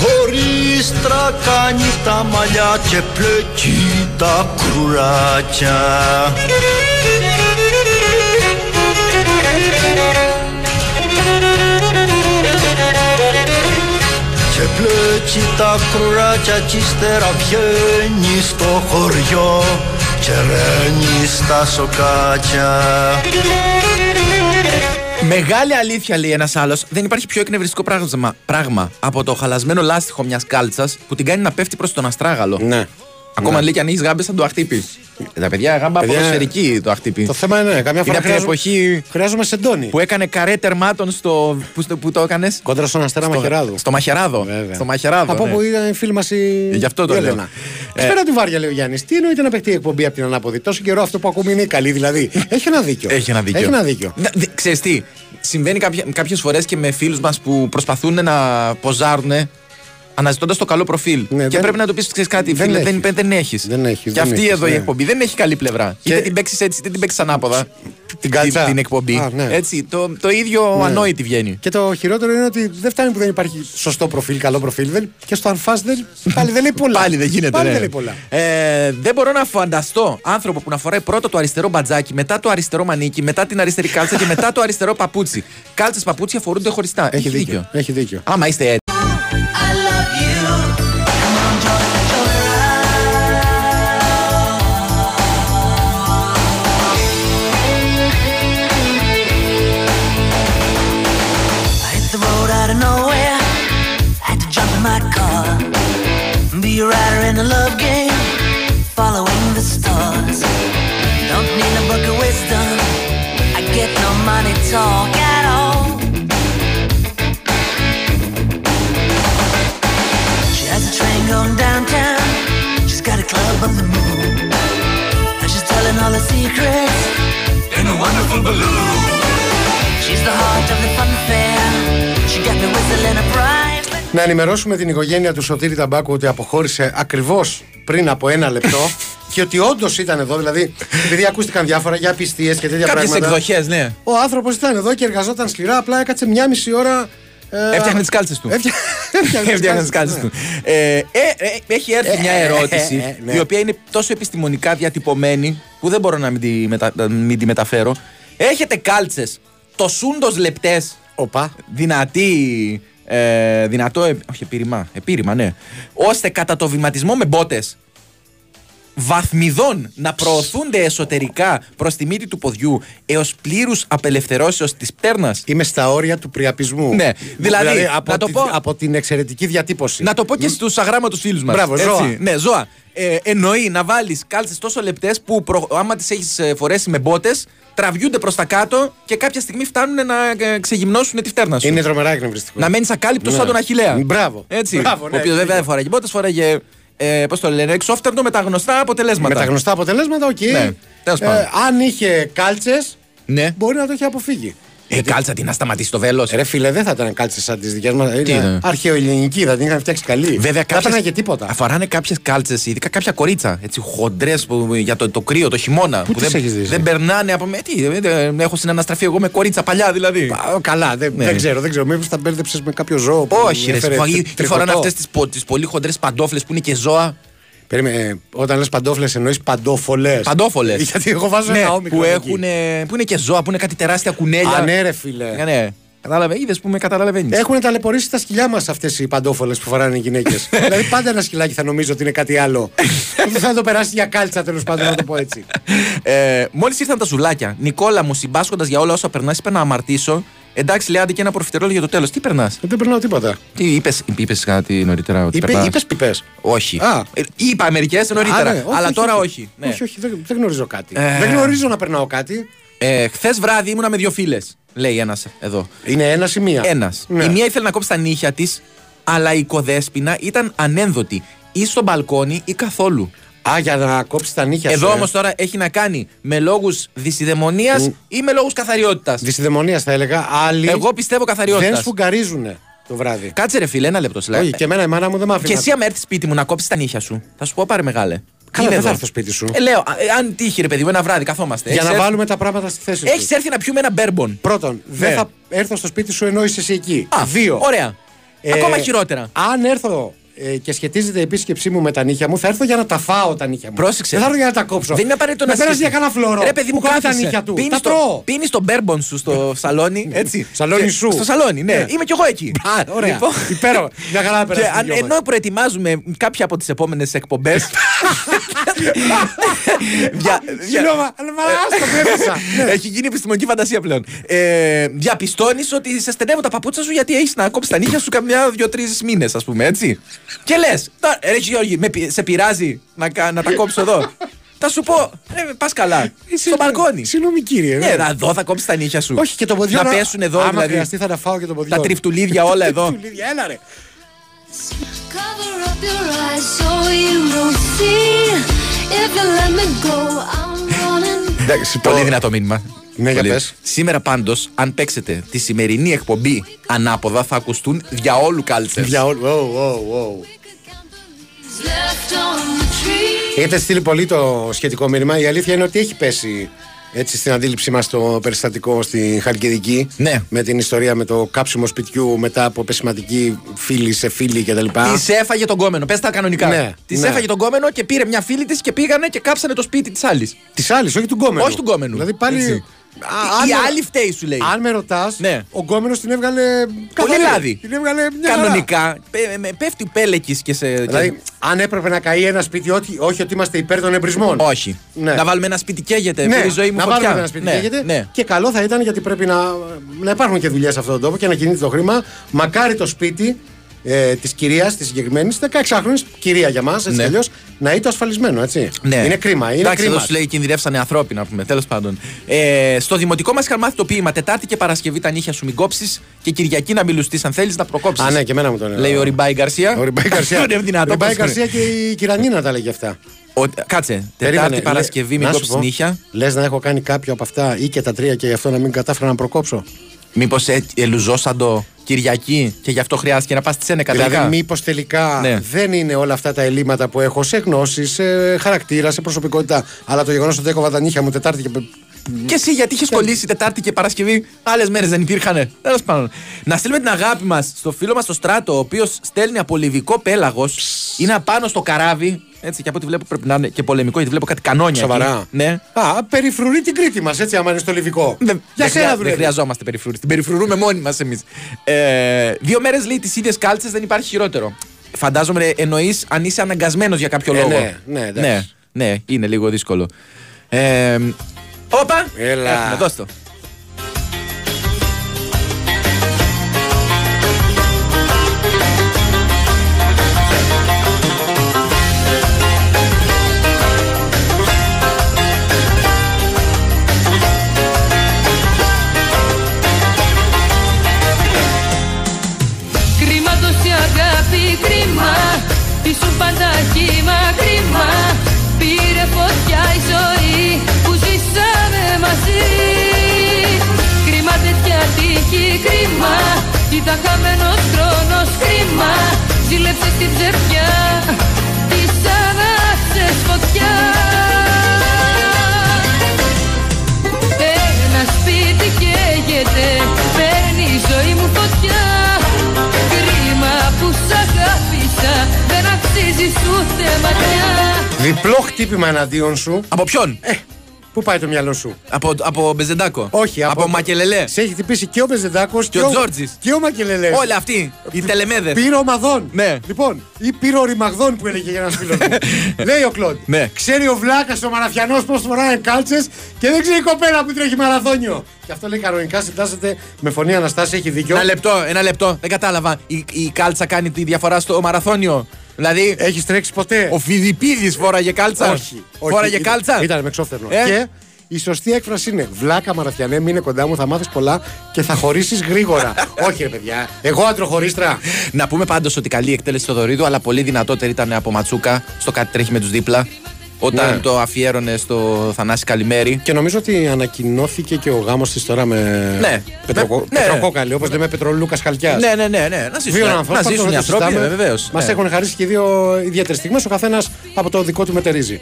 Χωρίς τρακάνει τα μαλλιά και πλέκει τα κουράκια πλέκει τα κουράκια κι ύστερα βγαίνει στο χωριό και ρένει στα σοκάκια
Μεγάλη αλήθεια, λέει ένας άλλος, δεν υπάρχει πιο εκνευριστικό πράγμα, πράγμα από το χαλασμένο λάστιχο μιας κάλτσας που την κάνει να πέφτει προς τον αστράγαλο.
Ναι.
Ακόμα
Ναι.
λέει και αν έχεις γάμπες, θα το αχτύπη. Τα παιδιά, γάμπα
Παιδιά,
ποδοσφαιρική το αχτύπη.
Το θέμα είναι, καμιά
Είναι
φορά
από την
χρειάζομαι,
εποχή
χρειάζομαι σεντόνι.
που έκανε καρέ τερμάτων στο. Που, στο- που το έκανες.
Κόντρα στον Αστέρα Μαχαιράδου.
Στο Μαχαιράδο.
Βέβαια.
Στο Μαχαιράδο.
Από
ναι.
που ήταν η φίλη μας η.
Γι' αυτό το
η
λέω.
Έλενα.
Ε,
Ε... Πέρα τη βάρια, λέει ο Γιάννης. Τι εννοείται να παιχτεί η εκπομπή από την ανάποδη; Τόσο καιρό αυτό που ακούμε είναι καλή, δηλαδή. Έχει ένα δίκιο.
Έχει ένα δίκιο.
Έχει ένα δίκιο.
Να, δε- ξέρεις τι, συμβαίνει κάποια, κάποιες φορές και με φίλους μας που προσπαθούν να ποζάρουν αναζητώντας το καλό προφίλ. και
δεν-
πρέπει να του πεις, ξέρεις κάτι,
δεν
φίλε,
έχεις.
δεν, δεν έχεις.
Δεν έχεις,
Και
δεν
αυτή
έχεις,
εδώ η
ναι.
εκπομπή δεν έχει καλή πλευρά. Είτε την παίξεις έτσι, είτε την παίξεις ανάποδα.
Την κάλτσα.
Την, εκπομπή.
Α, ναι.
Έτσι, το, το ίδιο
Ναι.
ανόητη βγαίνει.
Και το χειρότερο είναι ότι δεν φτάνει που δεν υπάρχει σωστό προφίλ, καλό προφίλ. Δεν, και στο ανφά δεν. Πάλι δεν λέει πολλά.
Πάλι δεν γίνεται.
Πάλι
ναι.
δεν λέει πολλά.
Ε, δεν μπορώ να φανταστώ άνθρωπο που να φοράει πρώτα το αριστερό μπατζάκι, μετά το αριστερό μανίκι, μετά την αριστερή κάλτσα και μετά το αριστερό παπούτσι. Κάλτσες παπούτσια φορούνται χωριστά.
Έχει δίκιο. Έχει δίκιο.
Άμα είστε
on the moon. And she's telling all her secrets in a wonderful balloon. She's the heart of the fun fair. She got me whistling a private.
Να ενημερώσουμε την οικογένεια του Σωτήρη Ταμπάκου ότι αποχώρησε ακριβώς πριν από ένα λεπτό και ότι όντως ήταν εδώ. Δηλαδή, επειδή ακούστηκαν διάφορα για πιστίε και τέτοια
Κάποιες
πράγματα.
εκδοχές, ναι.
Ο άνθρωπος ήταν εδώ και εργαζόταν σκληρά. Απλά έκατσε μια μισή ώρα Ε,
Έφτιαχνε τις κάλτσες του.
Έφτια- έφτιαχνε τις
Έφτιαχνε τις
κάλτσες,
κάλτσε του. Ε, ε, ε, έχει έρθει
Ε,
μια
ε, ε,
ερώτηση
ε, ε, ναι.
η οποία είναι τόσο επιστημονικά διατυπωμένη που δεν μπορώ να μην τη, μετα- να μην τη μεταφέρω. Έχετε κάλτσες τοσούντο λεπτές.
Οπα.
Δυνατή. Ε, δυνατό. ε, όχι, επίρρημα. Επίρρημα, ναι. Ώστε κατά το βηματισμό με μπότες βαθμιδών να προωθούνται εσωτερικά προς τη μύτη του ποδιού έως πλήρους απελευθερώσεω της πτέρνας.
Είμαι στα όρια του πριαπισμού.
Ναι, δηλαδή,
από,
να το
τη-
πω-
από την εξαιρετική διατύπωση.
Να το πω και στους αγράμματους φίλους μας.
Μπράβο, ζώα.
Ναι, ζώα. Ε, εννοεί να βάλεις κάλτσες τόσο λεπτές που προ, άμα τις έχεις φορέσει με μπότες, τραβιούνται προς τα κάτω και κάποια στιγμή φτάνουν να ε, ξεγυμνώσουν τη φτέρνα σου.
Είναι τρομερά εκνευριστικό.
Να μένεις ακάλυπτος
Ναι.
σαν τον Αχιλλέα.
Μπράβο.
Έτσι.
Μπράβο, ναι,
ο οποίος βέβαια
δίκιο.
δεν φοράγε μπότες, φοράγε. Ε, Πώς το λένε, εξώφτερνο με τα γνωστά αποτελέσματα.
Με τα γνωστά αποτελέσματα, οκ.
Ναι, τέλος πάντων.
Ε, αν είχε κάλτσες,
Ναι.
μπορεί να το είχε αποφύγει.
Ε, κάλτσα τι να σταματήσει το βέλος.
Ρε φίλε, δεν θα ήταν κάλτσε σαν τις δικές μας.
Τι
Είναι
είναι;
αρχαιοελληνική, θα την είχαν φτιάξει καλή.
Βέβαια,
δεν
κάποιες-
έπαιρνε και τίποτα.
Αφοράνε κάποιες κάλτσες, ειδικά κάποια κορίτσα. Έτσι, χοντρές για το, το κρύο, το χειμώνα.
Πού τις
δεν,
έχεις δει,
δεν περνάνε από. Με, τι, δεν- δεν- έχω συναναστραφεί εγώ με κορίτσα παλιά δηλαδή.
Α, Καλά, δεν,
Ναι.
δεν ξέρω, δεν ξέρω. Μήπως τα μπέρδεψες με κάποιο ζώο που
Όχι, ρε.
έφερε
Φαγή,
τρι-
τι φοράνε
τριχωτό.
αυτές τις πολύ χοντρές παντόφλες που είναι και ζώα.
Περίμενε, ε, όταν λες παντόφλες εννοείς παντόφολες.
Παντόφολες.
Γιατί εγώ βάζω ένα όμικρο.
που,
εκεί.
έχουν, που είναι και ζώα, που είναι κάτι τεράστια κουνέλια.
Α, ναι, ρε φίλε.
Ναι, ναι. Κατάλαβε, είδες που με καταλαβαίνεις.
Έχουν ταλαιπωρήσει τα σκυλιά μας αυτές οι παντόφολες που φοράνε οι γυναίκες. δηλαδή πάντα ένα σκυλάκι θα νομίζω ότι είναι κάτι άλλο. Δεν θα το περάσει για κάλτσα τέλος πάντων, να το πω έτσι.
Ε, Μόλις ήρθαν τα ζουλάκια, Νικόλα μου συμπάσχοντας για όλα όσα περνάς, είπε να αμαρτήσω. Εντάξει, λέει άντε και ένα προφιτερόλ για το τέλος. Τι περνάς;
Δεν περνάω τίποτα.
Τι είπες, είπες κάτι νωρίτερα. Ότι
Είπε,
περνάς;
είπες πιπέ.
Όχι.
Α.
Ε, είπα μερικές νωρίτερα.
Α, ναι, όχι,
αλλά
όχι,
τώρα
όχι.
όχι. Ναι.
Όχι, όχι, δεν, δεν γνωρίζω κάτι.
Ε.
Δεν γνωρίζω να περνάω κάτι.
Ε, Χθες βράδυ ήμουνα με δύο φίλες. Λέει ένας εδώ.
Είναι ένα ή μία;
Ένας.
Ναι.
Η μία ήθελε να κόψει τα νύχια της, αλλά η κοδέσπινα ήταν ανένδοτη. Ή στο μπαλκόνι ή καθόλου.
Α, για να κόψεις τα νύχια
Εδώ
σου.
όμως τώρα έχει να κάνει με λόγους δυσιδαιμονίας ή με λόγους καθαριότητας.
Δυσιδαιμονίας θα έλεγα. Άλλοι
Εγώ πιστεύω
δεν
καθαριότητα.
σφουγγαρίζουν το βράδυ.
Κάτσε ρε φίλε, ένα λεπτό. σε λέω.
Όχι, και εμένα η μάνα μου δεν μ' άφηνε.
Και εσύ, άμα έρθεις σπίτι μου να κόψεις τα νύχια σου, θα σου πω πάρε μεγάλε.
Καλά,
Είναι
δεν θα
εδώ.
έρθω σπίτι σου.
Ε, λέω, α, ε, αν τύχει ρε παιδί μου, ένα βράδυ καθόμαστε.
Για
Έχεις
να
έρθει-
βάλουμε τα πράγματα στη θέση
Έχεις
του.
έρθει να πιούμε ένα μπέρμπον.
Πρώτον, δεν
Ναι.
θα έρθω στο σπίτι σου ενώ είσαι εσύ εκεί.
Α,
Δύο.
Ωραία.
Ε,
Ακόμα χειρότερα.
Αν έρθω ε, και σχετίζεται η επίσκεψή μου με τα νύχια μου, θα έρθω για να τα φάω τα νύχια μου.
Πρόσεξε.
Δεν θα έρθω για να τα κόψω.
Δεν είναι απαραίτητο
με
να
πέρασε
σκεφτείς.
για κανένα φλόρο.
Ρε παιδί μου,
που κόβει τα
κάθεσαι.
νύχια του.
Πίνεις
τα
το,
τρώω.
πίνεις το μπέρμπον σου στο σαλόνι, έτσι.
Σαλόνι
Και-
σου.
Στο σαλόνι, ναι.
Ναι.
Είμαι κι εγώ εκεί.
Α, ωραία.
Λοιπόν,
Υπέροχο. Μια χαρά να
και
περάσει.
αν, ενώ προετοιμάζουμε κάποια από τις επόμενες εκπομπέ.
Συγγνώμη, αλλά άστο, με έπεσα. Ναι.
Έχει γίνει επιστημονική φαντασία πλέον. Ε, Διαπιστώνεις ότι σε στενεύουν τα παπούτσα σου γιατί έχεις να κόψεις τα νύχια σου καμιά δύο-τρει μήνες, ας πούμε, έτσι. Και λες, ρε Γιώργη, με πει- σε πειράζει να, κα- να τα κόψω εδώ; Θα σου πω, πας καλά. Στο μπαλκόνι.
Συγγνώμη κύριε.
Ναι, εδώ θα κόψεις τα νύχια σου.
Όχι και το ποδιό
Να πέσουν εδώ,
άμα
δηλαδή.
χρειαστεί θα τα φάω και το ποδιό.
Τα τριφτουλίδια όλα εδώ.
Τριφτουλίδια, έλα ρε.
Cover up your eyes so you don't see. If you let me go, I'm running.
Εντάξει,
Πολύ δυνατό μήνυμα.
Ναι, για
Πολύ.
πες.
Σήμερα πάντως, αν παίξετε τη σημερινή εκπομπή ανάποδα, θα ακουστούν διαόλου κάλτσες.
Για όλου. Wow, wow, wow.
Left on the tree.
Έχετε στείλει πολύ το σχετικό μήνυμα. Η αλήθεια είναι ότι έχει πέσει έτσι στην αντίληψή μας το περιστατικό στη Χαλκιδική.
Ναι.
Με την ιστορία με το κάψιμο σπιτιού μετά από πεσηματική φίλη σε φίλη κτλ.
Της έφαγε τον κόμενο. Πες τα κανονικά.
Ναι,
Της
ναι.
έφαγε τον κόμενο και πήρε μια φίλη της και πήγανε και κάψανε το σπίτι της άλλης.
Της άλλης, όχι του γκόμενου.
Όχι του γκόμενου.
Δηλαδή πάλι.
Έτσι.
Α, αν
Η
με-
άλλη φταίει, σου λέει.
Αν με ρωτάς,
Ναι.
ο γκόμενος την έβγαλε.
Πολύ
καθαρή.
λάδι.
Την έβγαλε μια χαρά.
Κανονικά. πέ- με- Πέφτει πέλεκης και σε.
Δηλαδή, αν έπρεπε να καεί ένα σπίτι, όχι, όχι ότι είμαστε υπέρ των εμπρισμών.
Όχι.
Ναι.
Να βάλουμε ένα σπίτι καίγεται.
Ναι,
Ναι, η ζωή μου
να
φωτιά.
βάλουμε ένα σπίτι
ναι,
καίγεται.
ναι.
Και καλό θα ήταν γιατί πρέπει να, να υπάρχουν και δουλειές σε αυτόν τον τόπο και να κινείται το χρήμα. Μακάρι το σπίτι ε, της κυρίας, της συγκεκριμένης, 16χρονη, κυρία για μας, έτσι
Ναι.
κι αλλιώς, να είναι ασφαλισμένο, έτσι.
Ναι.
Είναι κρίμα. Είναι
Εντάξει,
κρίμα.
εδώ σου λέει κινδυνεύσανε ανθρώπινα, να πούμε. Τέλος πάντων. Ε, στο δημοτικό μας είχαν μάθει το ποίημα Τετάρτη και Παρασκευή τα νύχια σου μην κόψεις και Κυριακή να μιλουστεί αν θέλεις να προκόψεις.
Α, ναι, και εμένα μου τον
Λέει ο Ριμπάη Γκαρσία.
Ο Ριμπάη Γκαρσία.
Είναι δυνατό.
Ο Ριμπάη
πώς είναι.
Γκαρσία και η Κυρανίνα τα λέγει αυτά.
Ο- Κάτσε. Τετάρτη Παρασκευή μην κόψεις νύχια.
Λες να έχω κάνει κάποιο από αυτά ή και τα τρία και γι' αυτό να μην κατάφερα να προκόψω.
Μήπως ελουζόσαντο Κυριακή και γι' αυτό χρειάστηκε να πας στη Σένεκα τελικά.
Δηλαδή, μήπως τελικά
Ναι.
δεν είναι όλα αυτά τα ελλείμματα που έχω σε γνώση, σε χαρακτήρα, σε προσωπικότητα, αλλά το γεγονός ότι έκοβα τα νύχια μου Τετάρτη και
Και εσύ γιατί είχες κολλήσει Τετάρτη και Παρασκευή, άλλες μέρες δεν υπήρχαν. Τέλος πάντων. Να στείλουμε την αγάπη μας στο φίλο μας το Στράτο, ο οποίος στέλνει από λιβικό πέλαγος. Είναι απάνω στο καράβι. Έτσι, και από ό,τι βλέπω πρέπει να είναι και πολεμικό, γιατί βλέπω κάτι κανόνια.
Σοβαρά.
Εκεί. Ναι.
Α, περιφρουρεί την Κρήτη μας, έτσι, άμα είναι στο Λιβικό.
Δεν,
Για
δεν,
σένα
χρειά- δεν
δουλεύει.
χρειαζόμαστε περιφρούρηση. Την περιφρουρούμε μόνοι μας εμείς. Ε, δύο μέρες λέει τις ίδιες κάλτσες δεν υπάρχει χειρότερο. Φαντάζομαι εννοείς αν είσαι αναγκασμένος για κάποιο
Ε,
λόγο.
ναι, ναι, εντάξει.
ναι, ναι, είναι λίγο δύσκολο. Ε, όπα!
Έλα.
Έχουμε, δώσ' το.
Κρίμα. Ήταν χαμένος χρόνος, κρίμα. Ζήλεψες στην ψευδιά Της άναξες φωτιά. Ένα σπίτι καίγεται Παίρνει η ζωή μου φωτιά. Κρίμα που σ' αγάπησα Δεν αξίζεις ούτε ματιά
Διπλό χτύπημα εναντίον σου.
Από ποιον;
Ε, πού πάει το μυαλό σου;
Από, από Μπεζεντάκο.
Όχι,
από, Μακελελέ.
Σε έχει χτυπήσει και ο Μπεζεντάκος
Και ο Τζόρτζης.
Και ο Μακελελές.
Όλοι αυτοί. Οι τελεμέδες.
Πύρο Μαδόν.
Ναι.
Λοιπόν, ή πύρο Ρημαγδόν που έλεγε για ένας φίλος του. Λέει ο Κλοντ.
Ναι.
Ξέρει ο Βλάκας ο Μαραθιανός πώς φοράει κάλτσες και δεν ξέρει η κοπέλα που τρέχει μαραθώνιο. Και αυτό λέει κανονικά συντάσσεται με φωνή Αναστάση, έχει δίκιο.
Ένα λεπτό, ένα λεπτό. Δεν κατάλαβα. Η, η κάλτσα κάνει τη διαφορά στο μαραθώνιο. Δηλαδή.
Έχεις τρέξει ποτέ;
Ο Φιδιπίδη φόραγε κάλτσα;
Όχι. όχι.
Φόραγε
Ήταν-
κάλτσα;
Ήταν με ξόφτερνο.
Ε;
Και η σωστή έκφραση είναι Βλάκα Μαραθιανέ, μείνε κοντά μου, θα μάθεις πολλά και θα χωρίσεις γρήγορα. Όχι, ρε παιδιά. Εγώ άντροχωρίστρα.
Να πούμε πάντως ότι καλή εκτέλεση στο Δωρίδου, αλλά πολύ δυνατότερη ήταν από Ματσούκα στο κάτι τρέχει με τους δίπλα. Όταν
Ναι.
το αφιέρωνε στο Θανάση Καλημέρη.
Και νομίζω ότι ανακοινώθηκε και ο γάμος της τώρα με.
Ναι.
Πετροκο...
Ναι.
Πετροκόκαλη, όπως λέμε Πετρολούκας Χαλκιάς.
Ναι, ναι, ναι, ναι. Να ζήσουν,
Δύο
να
ανθρώπου
ζήσουν οι άνθρωποι, βεβαίως.
Μας έχουν χαρίσει και δύο ιδιαίτερες στιγμές, ο καθένας από το δικό του μετερίζει.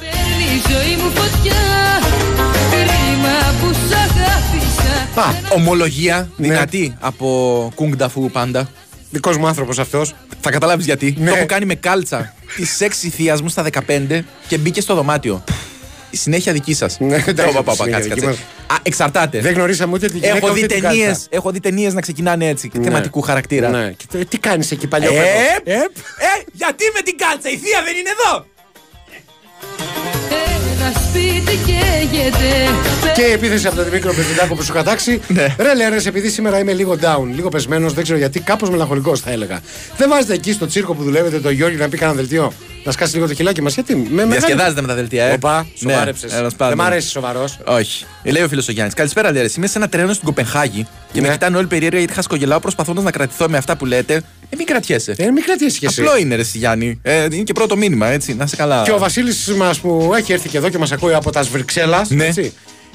Παίρνει η ζωή μου φωτιά Κρίμα που σ' αγάπησα
Α, ομολογία δυνατή από Κουγκνταφού πάντα.
Δικός μου άνθρωπος αυτός.
Θα καταλάβεις γιατί.
Ναι.
Το έχω κάνει με κάλτσα τη έξι θεία μου στα 15 και μπήκε στο δωμάτιο. Η συνέχεια δική σας.
Ναι, εντάξει,
Όπα, όπα,
συνέχεια
κάτσε,
δική
κάτσε. Α, εξαρτάται.
Δεν γνωρίσαμε ούτε τη γυναίκα
Έχω δει
ούτε την
ταινίες
κάλτσα.
έχω δει ταινίες να ξεκινάνε έτσι,
Ναι.
θεματικού χαρακτήρα.
Ναι. Και το- τι κάνεις εκεί παλιό
Ε,
παιδί;
ε, ε, γιατί με την κάλτσα, η θεία δεν είναι εδώ!
Ένα σπίτι καίγεται
Και η επίθεση από τον Δημήτρη Πεζιντάκο που σου κατάξει.
Ναι.
Ρε λέρε, επειδή σήμερα είμαι λίγο down, λίγο πεσμένος, δεν ξέρω γιατί, κάπως μελαγχολικός θα έλεγα. Δεν βάζετε εκεί στο τσίρκο που δουλεύετε το Γιώργη να πει κανένα δελτίο; Να σκάσεις λίγο το χιλάκι μας. Γιατί με μεγάλη-
Διασκεδάζετε με τα δελτία, ε.
Οπα,
Ναι,
σοβάρεψες.
τέλος
Δεν
πάντων.
μ' αρέσει σοβαρός.
Όχι. Ε, Λέει ο φίλος ο Γιάννης. Καλησπέρα, Λέρε. Είμαι σε ένα τρένο στην Κοπενχάγη και με
Ναι.
κοιτάνε όλοι περίεργα γιατί χασκογελάω προσπαθώντας να κρατηθώ με αυτά που λέτε. Ε, μην κρατιέσαι.
Ε, μην κρατήσεις κι εσύ.
Απλό είναι, ρε εσύ, Γιάννη. Ε, είναι και πρώτο μήνυμα, έτσι. Να σε καλά.
Και ο Βασίλης μας που έχει έρθει και εδώ και μας ακούει από τα Σβρυξέλλας.
Ναι.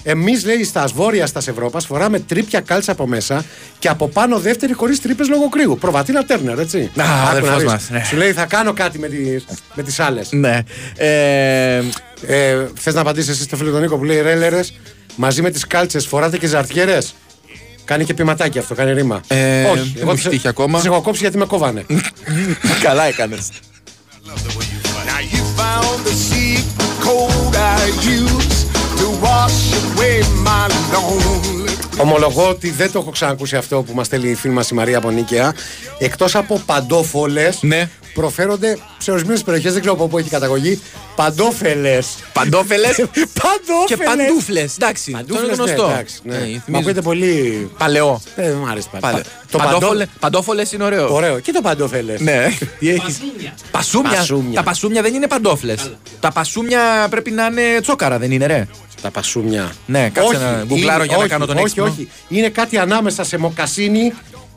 Εμείς, λέει, στα βόρεια στα Ευρώπα φοράμε τρίπια κάλτσα από μέσα και από πάνω δεύτερη χωρίς τρύπες λόγω κρύου. Προβατίνα Τέρνερ, έτσι.
Α,
Άκου
αδερφός
να δεις.
μας, ναι.
Σου λέει θα κάνω κάτι με τι με τις άλλες.
Ναι. Ε,
Ε, Θες να απαντήσεις εσύ στο φίλο τον Νίκο που λέει ρε λέρες, μαζί με τις κάλτσες φοράτε και ζαρτιέρες. Κάνει και ποιηματάκι αυτό, κάνει ρήμα.
Ε, δεν
Όχι,
μου έχει τύχει ακόμα.
Τις έχω κόψει γιατί με κόβανε.
καλά
έκανες.
Ομολογώ ότι δεν το έχω ξανακούσει αυτό που μας στέλνει η φίλη μας η Μαρία από Νίκαια. Εκτός από παντόφολες,
Ναι.
προφέρονται σε ορισμένες περιοχές, δεν ξέρω από πού έχει καταγωγή, παντόφελες.
Παντόφελες
Παντόφελες.
και παντούφλες. Εντάξει, αυτό είναι
Παντούφλες,
γνωστό.
Ναι, εντάξει, ναι.
Ναι,
Μ'
θυμίζω-
ακούγεται πολύ.
Παλαιό.
Ε, δεν μου άρεσε πα-
Παλαι...
πα- Το παντόφελε.
Παντόφολε είναι ωραίο.
Ωραίο. Και το παντόφελες.
Ναι. Τι έχεις; Πασούμια.
Πασούμια.
Τα πασούμια δεν είναι παντόφλες. Τα πασούμια πρέπει να είναι τσόκαρα, δεν είναι ρε.
Τα πασούμια.
Ναι, κάτσε να γκουγκλάρω
είναι-
για να
όχι,
κάνω τον
Όχι,
έξυπνο.
όχι. Είναι κάτι ανάμεσα σε μοκασίνη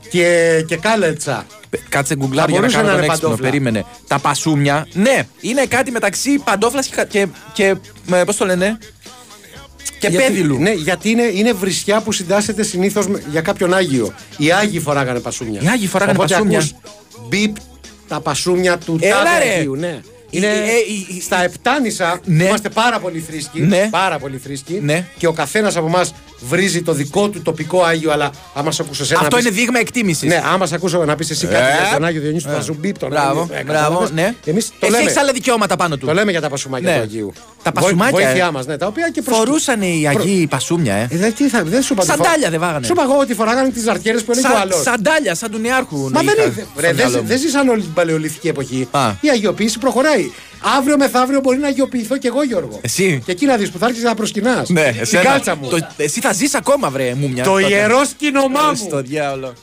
και, και κάλετσα.
Πε- Κάτσε γκουγκλάρω
Θα
για να
μπορούσε
κάνω
να
τον
είναι
έξυπνο.
παντόφλα.
Περίμενε. Τα πασούμια, ναι, είναι κάτι μεταξύ παντόφλας και. και, και Πώς το λένε, και
Γιατί-
πέδιλου.
Ναι, γιατί είναι, είναι βρισιά που συντάσσεται συνήθως για κάποιον Άγιο. Οι Άγιοι φοράγανε πασούμια.
Οι Άγιοι φοράγανε
Οπότε
πασούμια.
ακούς μπιπ τα πασούμια του
Έλα,
τάδε
ρε.
Αγίου. Ναι. Είναι
ε,
στα Επτάνησα.
Ναι.
Είμαστε πάρα πολύ φρίσκοι.
Ναι.
Πάρα πολύ φρίσκοι.
Ναι.
Και ο καθένας από εμάς βρίζει το δικό του τοπικό Άγιο. Αλλά άμα σε ακούσω εσένα.
Αυτό
να πεις-
είναι δείγμα εκτίμησης.
Ναι, άμα σε ακούσω να πεις εσύ κάτι
Ε.
για τον Άγιο Διονύσιο του
Ε.
Αζουμπί, τον
Μπράβο,
Άγιο- ε,
μπράβο,
κατάλαβες.
ναι.
Εμείς το
Εσύ
λέμε.
έχεις άλλα δικαιώματα πάνω του.
Το λέμε για τα πασουμάκια
Ναι.
του Αγίου.
Τα
Βοή-
πασουμάκια,
Βοήθειά
ε.
μας, ναι, τα οποία και προς...
Φορούσαν οι Αγίοι πασούμια, ε.
Ε, δε- τι θα, δεν σου είπα. ότι φο-
Σαντάλια δεν βάγανε.
Σου είπα εγώ ότι φοράγανε τις ζαρτιέρες που είναι
Σα-
και ο άλλος.
Σαντάλια, σαν του Νιάρχου.
Μα δεν
είχα
είναι.
στο
Ρε,
μυαλό
δεν
μου.
δεν ζήσαν όλη την παλαιολιθική εποχή.
Α.
Η αγιοποίηση προχωράει. Αύριο μεθαύριο μπορεί να αγιοποιηθώ κι εγώ, Γιώργο.
Εσύ.
Και εκεί να δεις που θα έρχεσαι να προσκυνάς.
Ναι,
Στην
εσένα.
κάλτσα μου.
Το- εσύ θα ζεις ακόμα, βρε, μούμια.
Το
τότε.
ιερός σκηνομά
Ε,
μου.
Στο διάολο.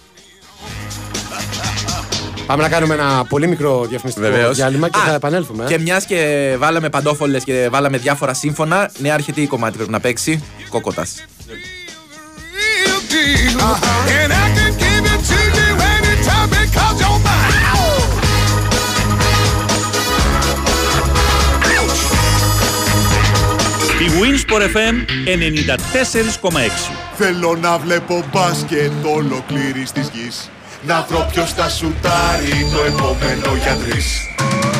Πάμε να κάνουμε ένα πολύ μικρό διαφημιστικό
Βεβαίως.
διάλειμμα και
Α,
θα επανέλθουμε. ε.
Και μιας και βάλαμε παντόφολες και βάλαμε διάφορα σύμφωνα, ναι, έρχεται η κομμάτι πρέπει να παίξει. Κόκοτας.
And
Winsport FM 94,6.
Θέλω να βλέπω μπάσκετ ολοκλήρης της γης Να βρω ποιος θα σουτάρει το επόμενο για τρεις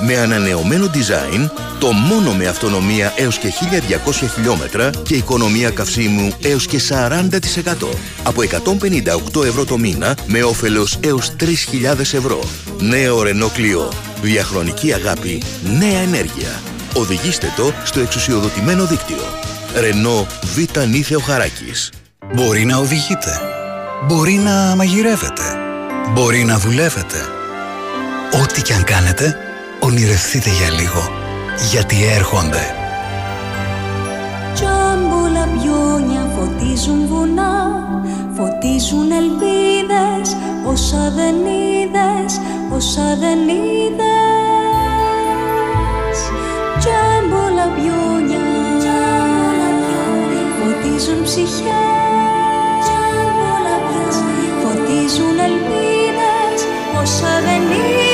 Με ανανεωμένο design, το μόνο με αυτονομία έως και 1200 χιλιόμετρα και οικονομία καυσίμου έως και 40%. Από 158 ευρώ το μήνα με όφελος έως 3.000 ευρώ. Νέο Renault Clio. Διαχρονική αγάπη, νέα ενέργεια. Οδηγήστε το στο εξουσιοδοτημένο δίκτυο. Renault Β' Νίθεο Χαράκης.
Μπορεί να οδηγείτε. Μπορεί να μαγειρεύετε. Μπορεί να δουλεύετε. Ό,τι και αν κάνετε, ονειρευτείτε για λίγο. Γιατί έρχονται.
Τζάμπολα πιόνια φωτίζουν βουνά Φωτίζουν ελπίδες Όσα δεν είδες Όσα δεν είδες Τζάμπολα πιόνια Φωτίζουν ψυχές Φωτίζουν ελπίδες Όσα δεν είδες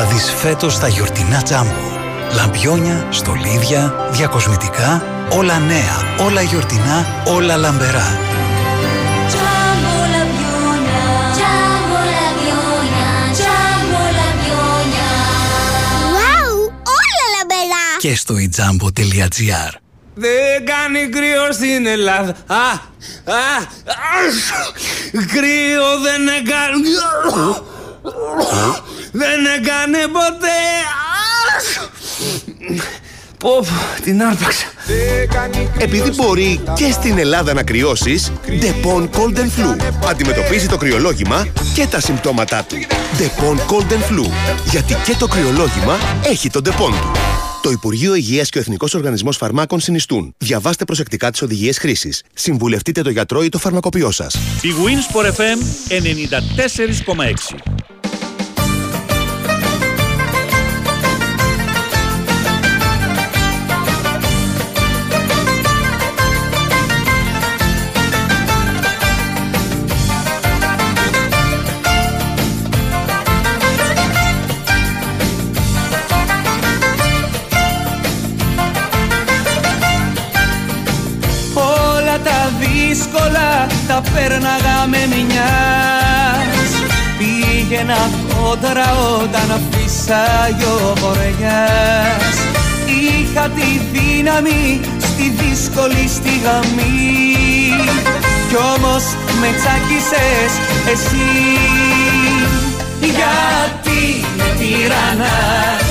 θα τα δεις φέτος στα γιορτινά τζάμπο. Λαμπιόνια, στολίδια, διακοσμητικά, όλα νέα, όλα γιορτινά, όλα λαμπερά.
Τζάμπολα πιόνια Τζάμπολα πιόνια Τζάμπολα πιόνια Βάου, όλα λαμπερά
Και στο ιτζάμπο.gr
Δεν κάνει κρύο στην Ελλάδα. Α, α, α, κρύο δεν έκανε. Δεν έκανε ποτέ. Πω, πω, την άρπαξα.
Επειδή μπορεί και στην Ελλάδα να κρυώσεις, Depon Cold and Flu. Αντιμετωπίζει το κρυολόγημα και τα συμπτώματά του. Depon Cold and Flu. Γιατί και το κρυολόγημα έχει τον Depon του. Το Υπουργείο Υγείας και ο Εθνικός Οργανισμός Φαρμάκων συνιστούν. Διαβάστε προσεκτικά τις οδηγίες χρήσης. Συμβουλευτείτε το γιατρό ή το φαρμακοποιό σας.
Η Winsport FM 94,6.
Τα πέρναγα με μιας Πήγαινα κόντρα όταν φύσαγε ο βοριάς Είχα τη δύναμη στη δύσκολη στιγμή Κι όμως με τσάκισες εσύ. Γιατί με τυραννάς;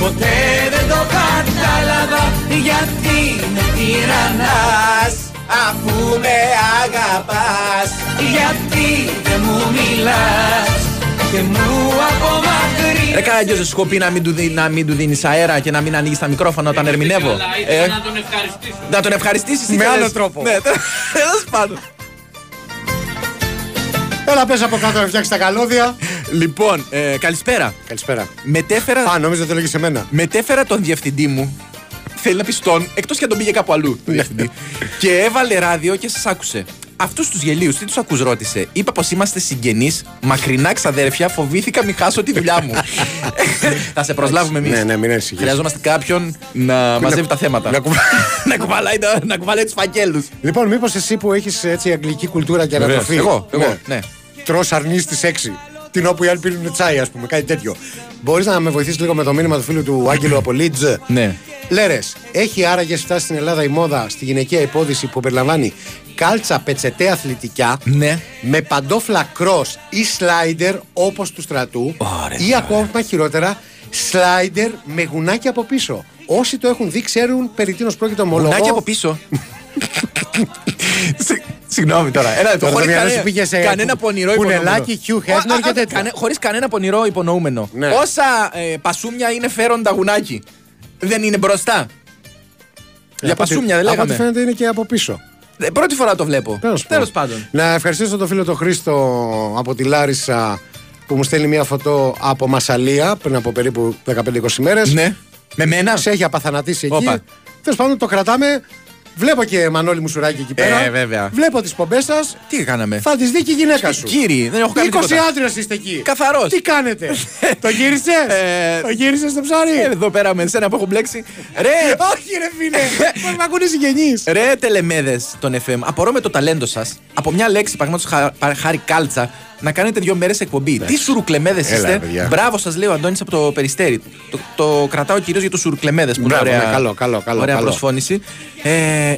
Ποτέ δεν το κατάλαβα. Γιατί με τυραννάς; Αφού με αγαπάς Γιατί δεν μου μιλάς και μου απομακρύνεις
Ρε Καραγκιόζη, σου έχω πει να μην του, δι- να μην του δίνεις αέρα και να μην ανοίγεις τα μικρόφωνα όταν ερμηνεύω. Ε,
να τον ευχαριστήσω
να τον ευχαριστήσεις
Με
ήθελες.
άλλο τρόπο.
Ναι, τέλος πάντων.
Έλα πες από κάτω να φτιάξει τα καλώδια.
Λοιπόν, ε, καλησπέρα.
Καλησπέρα.
Μετέφερα,
Α, νόμιζα ότι έλεγες σε μένα.
μετέφερα τον διευθυντή μου. Θέλει να πει στον, εκτός και αν τον πήγε κάπου αλλού. τον διευθυντή. και έβαλε ράδιο και σας άκουσε. Αυτούς τους γελίους, τι τους ακούς, ρώτησε. Είπα πως είμαστε συγγενείς, μακρινά ξαδέρφια, φοβήθηκα μην χάσω τη δουλειά μου. Θα σε προσλάβουμε εμείς.
Ναι, ναι, μην ανησυχείς.
Χρειαζόμαστε κάποιον να μαζεύει τα θέματα.
να κουβα-
να κουβαλάει, τα- να κουβαλάει τους φακέλους.
Λοιπόν, μήπως εσύ που έχεις έτσι αγγλική κουλτούρα και ανατροφή.
Εγώ, εγώ, ναι.
Τρώ αρνείς στι 6. Την όπου οι άλλοι πίνουν τσάι, ας πούμε, κάτι τέτοιο. Μπορείς να με βοηθήσεις λίγο με το μήνυμα του φίλου του Άγγελου από Λίτζ;
Ναι.
Λέρες, έχει άραγες φτάσει στην Ελλάδα η μόδα στη γυναικεία υπόδηση που περιλαμβάνει κάλτσα πετσετέ αθλητικά
Ναι.
με παντόφλα cross ή σλάιντερ όπως του στρατού ή ακόμα χειρότερα σλάιντερ με γουνάκι από πίσω. Όσοι το έχουν δει ξέρουν περί τίνος πρόκειται ομολογώ.
Γουνάκι από πίσω. Συ- Συγγνώμη τώρα. Ένα λεπτό.
Τώρα το
Χωρίς
μυαλό
κανένα-
σου πήγε σε
κανένα πονηρό
κουνελάκι,
υπονοούμενο.
Hugh Hefner και
Α, α,
τέτοια.
κανε- Χωρίς κανένα πονηρό υπονοούμενο.
Ναι.
Όσα ε, πασούμια είναι φέροντα γουνάκι. Δεν είναι μπροστά. Για
Από ό,τι-
πασούμια δεν
Από ό,τι
λέγαμε.
φαίνεται είναι και από πίσω.
Ε, Πρώτη φορά το βλέπω.
Τέλος
Τέλος πάντων.
Να ευχαριστήσω τον φίλο τον Χρήστο από τη Λάρισα που μου στέλνει μια φωτό από Μασαλία πριν από περίπου 15-20 μέρε.
Ναι. Με μένα.
Σε έχει απαθανατήσει εκεί.
Όπα.
Τέλος πάντων το κρατάμε. Βλέπω και Μανώλη Μουσουράκη εκεί πέρα.
Ε, βέβαια.
Βλέπω τις πομπές σας.
Τι κάναμε;
Θα τις δει και η γυναίκα σου.
Κύριοι, δεν έχω κάνει
20
τίποτα.
άντρες είστε εκεί.
Καθαρός.
Τι κάνετε; το γύρισες;
Ε,
το γύρισες στο ψάρι;
Ε, Εδώ πέρα με εσένα που έχω μπλέξει. Ρε,
Όχι, ρε φίλε. Πώς με ακούνε συγγενείς;
Ρε τελεμέδες των FM, απορώ με το ταλέντο σας από μια λέξη, παραδείγματος χάρη κάλτσα, να κάνετε δύο μέρες εκπομπή. Τι σουρουκλεμέδες
Έλα,
είστε.
παιδιά.
Μπράβο σας λέει ο Αντώνης από το περιστέρι. Το, το κρατάω κυρίως για τους σουρουκλεμέδες που είναι
Μπράβο,
ωραία,
ναι, καλό, καλό, καλό,
ωραία
καλό.
προσφώνηση. Ε,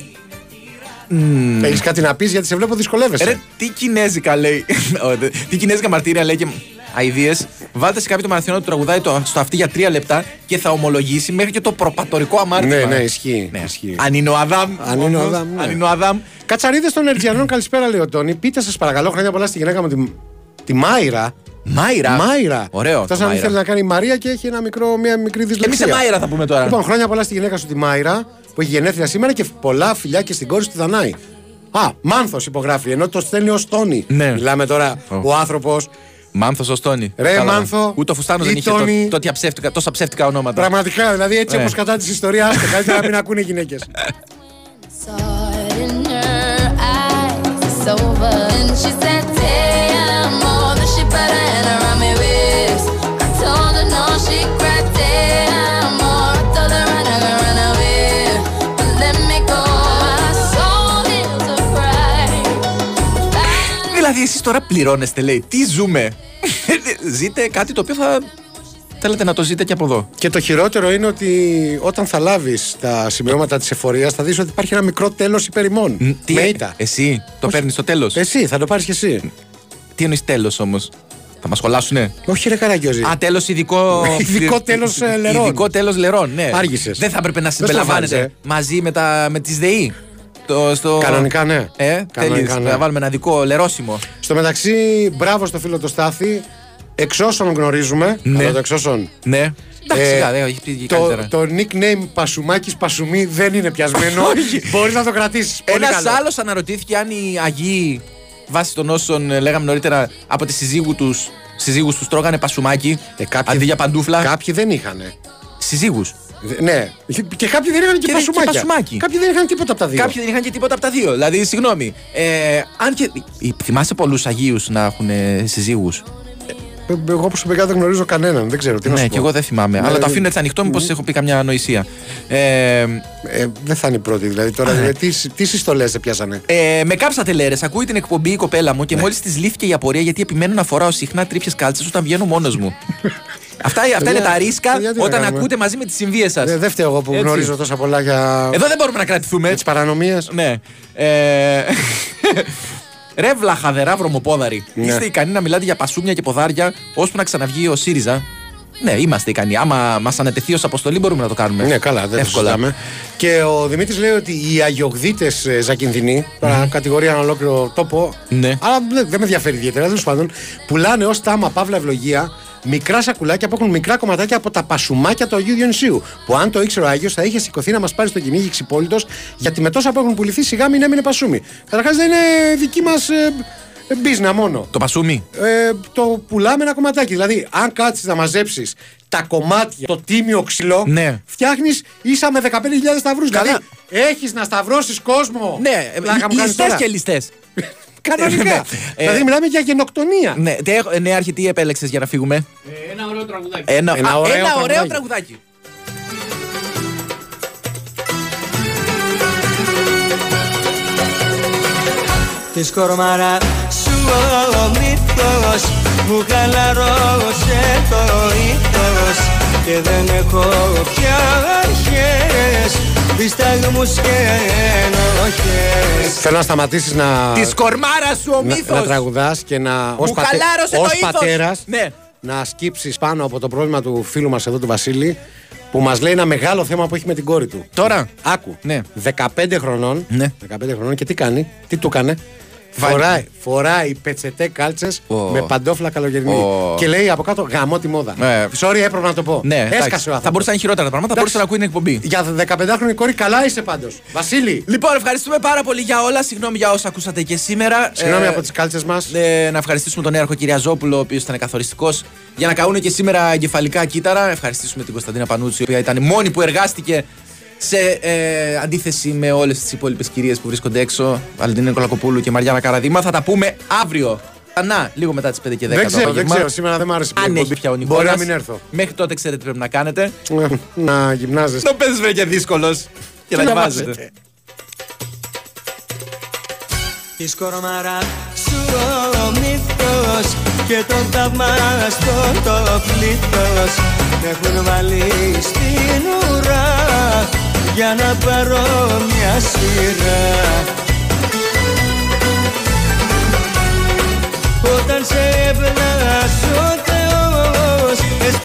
μ,
Έχεις κάτι να πεις γιατί σε βλέπω δυσκολεύεσαι.
Ρε, τι κινέζικα λέει. Ω, δε- τι κινέζικα μαρτύρια λέει και αειδίε. Βάλτε σε κάποιο το μαραθιανό του τραγουδάει το, στο αυτή για τρία λεπτά και θα ομολογήσει μέχρι και το προπατορικό αμάρτημα.
Ναι, ναι, ισχύει.
Ναι.
ισχύει.
Αν είναι ο Αδάμ.
Αν είναι ο
όμως,
Αδάμ, ναι.
Αν είναι ο Αδάμ.
Κατσαρίδες των Ερτζιανών, καλησπέρα, λέει ο Τόνι. Πείτε σας παρακαλώ χρόνια πολλά στη γυναίκα μου τη, τη Μάιρα.
Μάιρα.
Μάιρα.
Ωραίο.
Φτάσα
το
να μην
Μάιρα.
θέλει να κάνει η Μαρία και έχει ένα μικρό, μια μικρή
Εμείς
δυσλεξία.
σε Μάιρα θα πούμε τώρα.
Λοιπόν, χρόνια πολλά στη γυναίκα σου τη Μάιρα που έχει γενέθλια σήμερα και πολλά φιλιά και στην κόρη σου τη Δανάη. Α, Μάνθος υπογράφει, ενώ το στέλνει ως Τόνι.
Ναι.
Μιλάμε τώρα
Ω.
ο άνθρωπος.
Μάνθος ως Τόνι.
Ρε,
Κατάλαβα.
Μάνθο.
Ούτε ο Φουστάνο
Ή
δεν είχε
Τόνι.
τό- τέτοια ψεύτικα, τόσα ψεύτικα ονόματα.
Πραγματικά, δηλαδή έτσι
Ναι.
όπως κατά της ιστορίας, καλύτερα να μην ακούνε οι
γυναίκες. Εσείς τώρα πληρώνεστε, λέει. Τι ζούμε; Ζείτε κάτι το οποίο θα θέλετε να το ζείτε και από εδώ.
Και το χειρότερο είναι ότι όταν θα λάβεις τα σημειώματα της εφορίας, θα δεις ότι υπάρχει ένα μικρό τέλος υπερημών.
Τι,
Με ήττα.
Εσύ το παίρνεις στο τέλος;
Εσύ, θα το πάρεις και εσύ.
Τι εννοείς τέλος όμως; Θα μας σχολάσουνε.
Όχι, ρε Καραγκιόζη.
Α, τέλος ειδικό.
Ειδικό τέλος, ε, λερών.
Ειδικό τέλος λερών, ναι.
Άργησες.
Δεν θα έπρεπε να
Δεν στο
συμπεριλαμβάνετε
βάλεις,
μαζί με, τα, με τις ΔΕΗ. Το, στο...
Κανονικά, ναι.
Ε,
Κανονικά,
θέλεις
ναι.
να βάλουμε ένα δικό λερόσιμο.
Στο μεταξύ, μπράβο στο φίλο το Στάθη. Εξ όσων γνωρίζουμε.
Ναι.
αλλά το εξ όσων.
Ναι. Εντάξει,
Ε,
σιγά, δεν έχει πει
Το,
καλύτερα.
το nickname Πασουμάκης Πασουμί δεν είναι πιασμένο. Μπορείς να το κρατήσεις.
Ένας άλλος αναρωτήθηκε αν οι Αγίοι, βάσει των όσων ε, λέγαμε νωρίτερα, από τη συζύγου τους συζύγους τους τρώγανε πασουμάκι αντί για παντούφλα.
Ε, Κάποιοι δεν είχαν.
Συζύγους.
Ναι. Και κάποιοι δεν είχαν και,
Και-
πασουμάκια.
και πασουμάκι.
Κάποιοι δεν είχαν τίποτα από τα δύο.
Κάποιοι δεν είχαν και τίποτα από τα δύο. Δηλαδή, συγγνώμη. Ε, αν και. ε, Θυμάσαι πολλούς Αγίους να έχουν συζύγους;
Ε, Εγώ προσωπικά δεν γνωρίζω κανέναν. Δεν ξέρω τι να
Ναι,
σου
και
πω.
εγώ δεν θυμάμαι.
Ναι,
αλλά το
ναι.
αφήνω έτσι ανοιχτό, μήπως έχω πει καμιά ανοησία. Ε,
Ε, δεν θα είναι η πρώτη. Δηλαδή τώρα δηλαδή, τι, τι συστολές σε πιάσανε;
Ε, με κάψατε λέρες. Ακούει την εκπομπή η κοπέλα μου
Ναι.
και μόλις της λύθηκε η απορία γιατί επιμένω να φοράω συχνά τρίπιε κάλτσες όταν βγαίνω μόνος μου. αυτά αυτά είναι
Παιδιά,
τα ρίσκα
παιδιά, τι να
όταν
κάνουμε.
ακούτε μαζί με τις συμβίες σας.
Ε, δεν φταίω εγώ που
Έτσι.
γνωρίζω τόσα πολλά για.
Εδώ δεν μπορούμε να κρατηθούμε.
τις παρανομίες.
Ναι. Ε, Ρε βλαχαδερά βρωμοπόδαρη.
Ναι.
Είστε ικανοί να μιλάτε για πασούμια και ποδάρια ώσπου να ξαναβγεί ο ΣΥΡΙΖΑ; Ναι, είμαστε ικανοί. Άμα μας ανατεθεί ως αποστολή, μπορούμε να το κάνουμε.
Ναι, καλά, δεν το
Εύκολα.
συζητάμε. Και ο Δημήτρης λέει ότι οι αγιογδίτες Ζακυνθινοί, τώρα κατηγορία ένα ολόκληρο τόπο,
Ναι.
αλλά δεν, δεν με ενδιαφέρει ιδιαίτερα, τέλος πάντων, πουλάνε ως τάμα παύλα ευλογία μικρά σακουλάκια που έχουν μικρά κομματάκια από τα πασουμάκια του Αγίου Διονυσίου. Που αν το ήξερε ο Άγιος θα είχε σηκωθεί να μας πάρει στο κυνήγι ξυπόλυτος, γιατί με τόσα που έχουν πουληθεί σιγά μην έμεινε πασούμι. Καταρχάς δεν είναι δική μας ε, μπίζνα μόνο.
Το πασούμι.
Ε, το πουλάμε ένα κομματάκι. Δηλαδή, αν κάτσεις να μαζέψεις τα κομμάτια, το τίμιο ξυλό,
Ναι.
φτιάχνεις ίσα με 15.000 σταυρούς.
Καλά.
Δηλαδή, έχεις να σταυρώσεις κόσμο.
Ναι,
Πλάκα μου κάνεις
ληστέ
τώρα.
και ληστέ.
Κανονικά.
Ναι.
δηλαδή,
Ε,
μιλάμε για γενοκτονία.
Ναι, τε- έχω- ναι, Άρχη, τι επέλεξες για να φύγουμε;
Ένα ωραίο τραγουδάκι.
Ένα,
Ένα
α,
ωραίο
ένα ωραίο
τραγουδάκι.
τραγουδάκι.
Της κορμάρα σου ο μύθος Μου χαλαρώσει το ήθος Και δεν έχω πια αρχές Δισταγμούς και ενοχές
Θέλω να σταματήσεις να.
Της κορμάρα σου ο
να,
μύθος.
να τραγουδάς και να.
Μου χαλάρωσε το
ως
ήθος.
πατέρας,
Ναι.
να σκύψεις πάνω από το πρόβλημα του φίλου μας εδώ του Βασίλη που μας λέει ένα μεγάλο θέμα που έχει με την κόρη του.
Τώρα.
Άκου.
Ναι.
15 χρονών.
Ναι.
15 χρονών και τι κάνει, τι του έκανε.
Βάζει-
Φοράει, φοράει πετσετέ κάλτσες
Ω.
με παντόφλα καλοκαιρινή.
Ω.
Και λέει από κάτω γαμώ τη μόδα.
Ναι.
Sorry, έπρεπε να το πω.
Ναι, εντάξει.
Έσκασε ο άνθρωπος.
Θα μπορούσαν να είναι χειρότερα τα πράγματα, θα μπορούσε να ακούει την εκπομπή.
Για 15χρονη κόρη, καλά είσαι πάντως. Βασίλη,
Λοιπόν, ευχαριστούμε πάρα πολύ για όλα. Συγγνώμη για όσα ακούσατε και σήμερα.
συγγνώμη
Ε,
από τις κάλτσες μας.
ε, να ευχαριστήσουμε τον Νέαρχο Κυριαζόπουλο, ο οποίος ήταν καθοριστικός για να καούν και σήμερα εγκεφαλικά κύτταρα. Ευχαριστήσουμε την Κωνσταντίνα Πανούτσι, η οποία ήταν η μόνη που εργάστηκε σε ε, αντίθεση με όλες τις υπόλοιπες κυρίες που βρίσκονται έξω. Βαλεντίνα Κολακοπούλου και Μαριάννα Καραδίμα. Θα τα πούμε αύριο. Να, λίγο μετά τις 5 και 10
Δεν
το
ξέρω, δεν
απόγευμα.
ξέρω. Σήμερα δεν μ' άρεσε
Αν
η
έχει
εκπομπή.
πια ο
Μπορεί
Νικόλας.
να μην έρθω.
Μέχρι τότε ξέρετε τι πρέπει να κάνετε.
να γυμνάζεσαι.
Το παίζει βρε και δύσκολος. Και να
Τι να
διαβάζετε.
βάζετε.
Της κορμάρα σου ο μύθος Και το θαυμάστο το πλήθος Με έχουν βάλει στην ουρά για να πάρω μια σειρά. Όταν σε έβλασε ο Θεός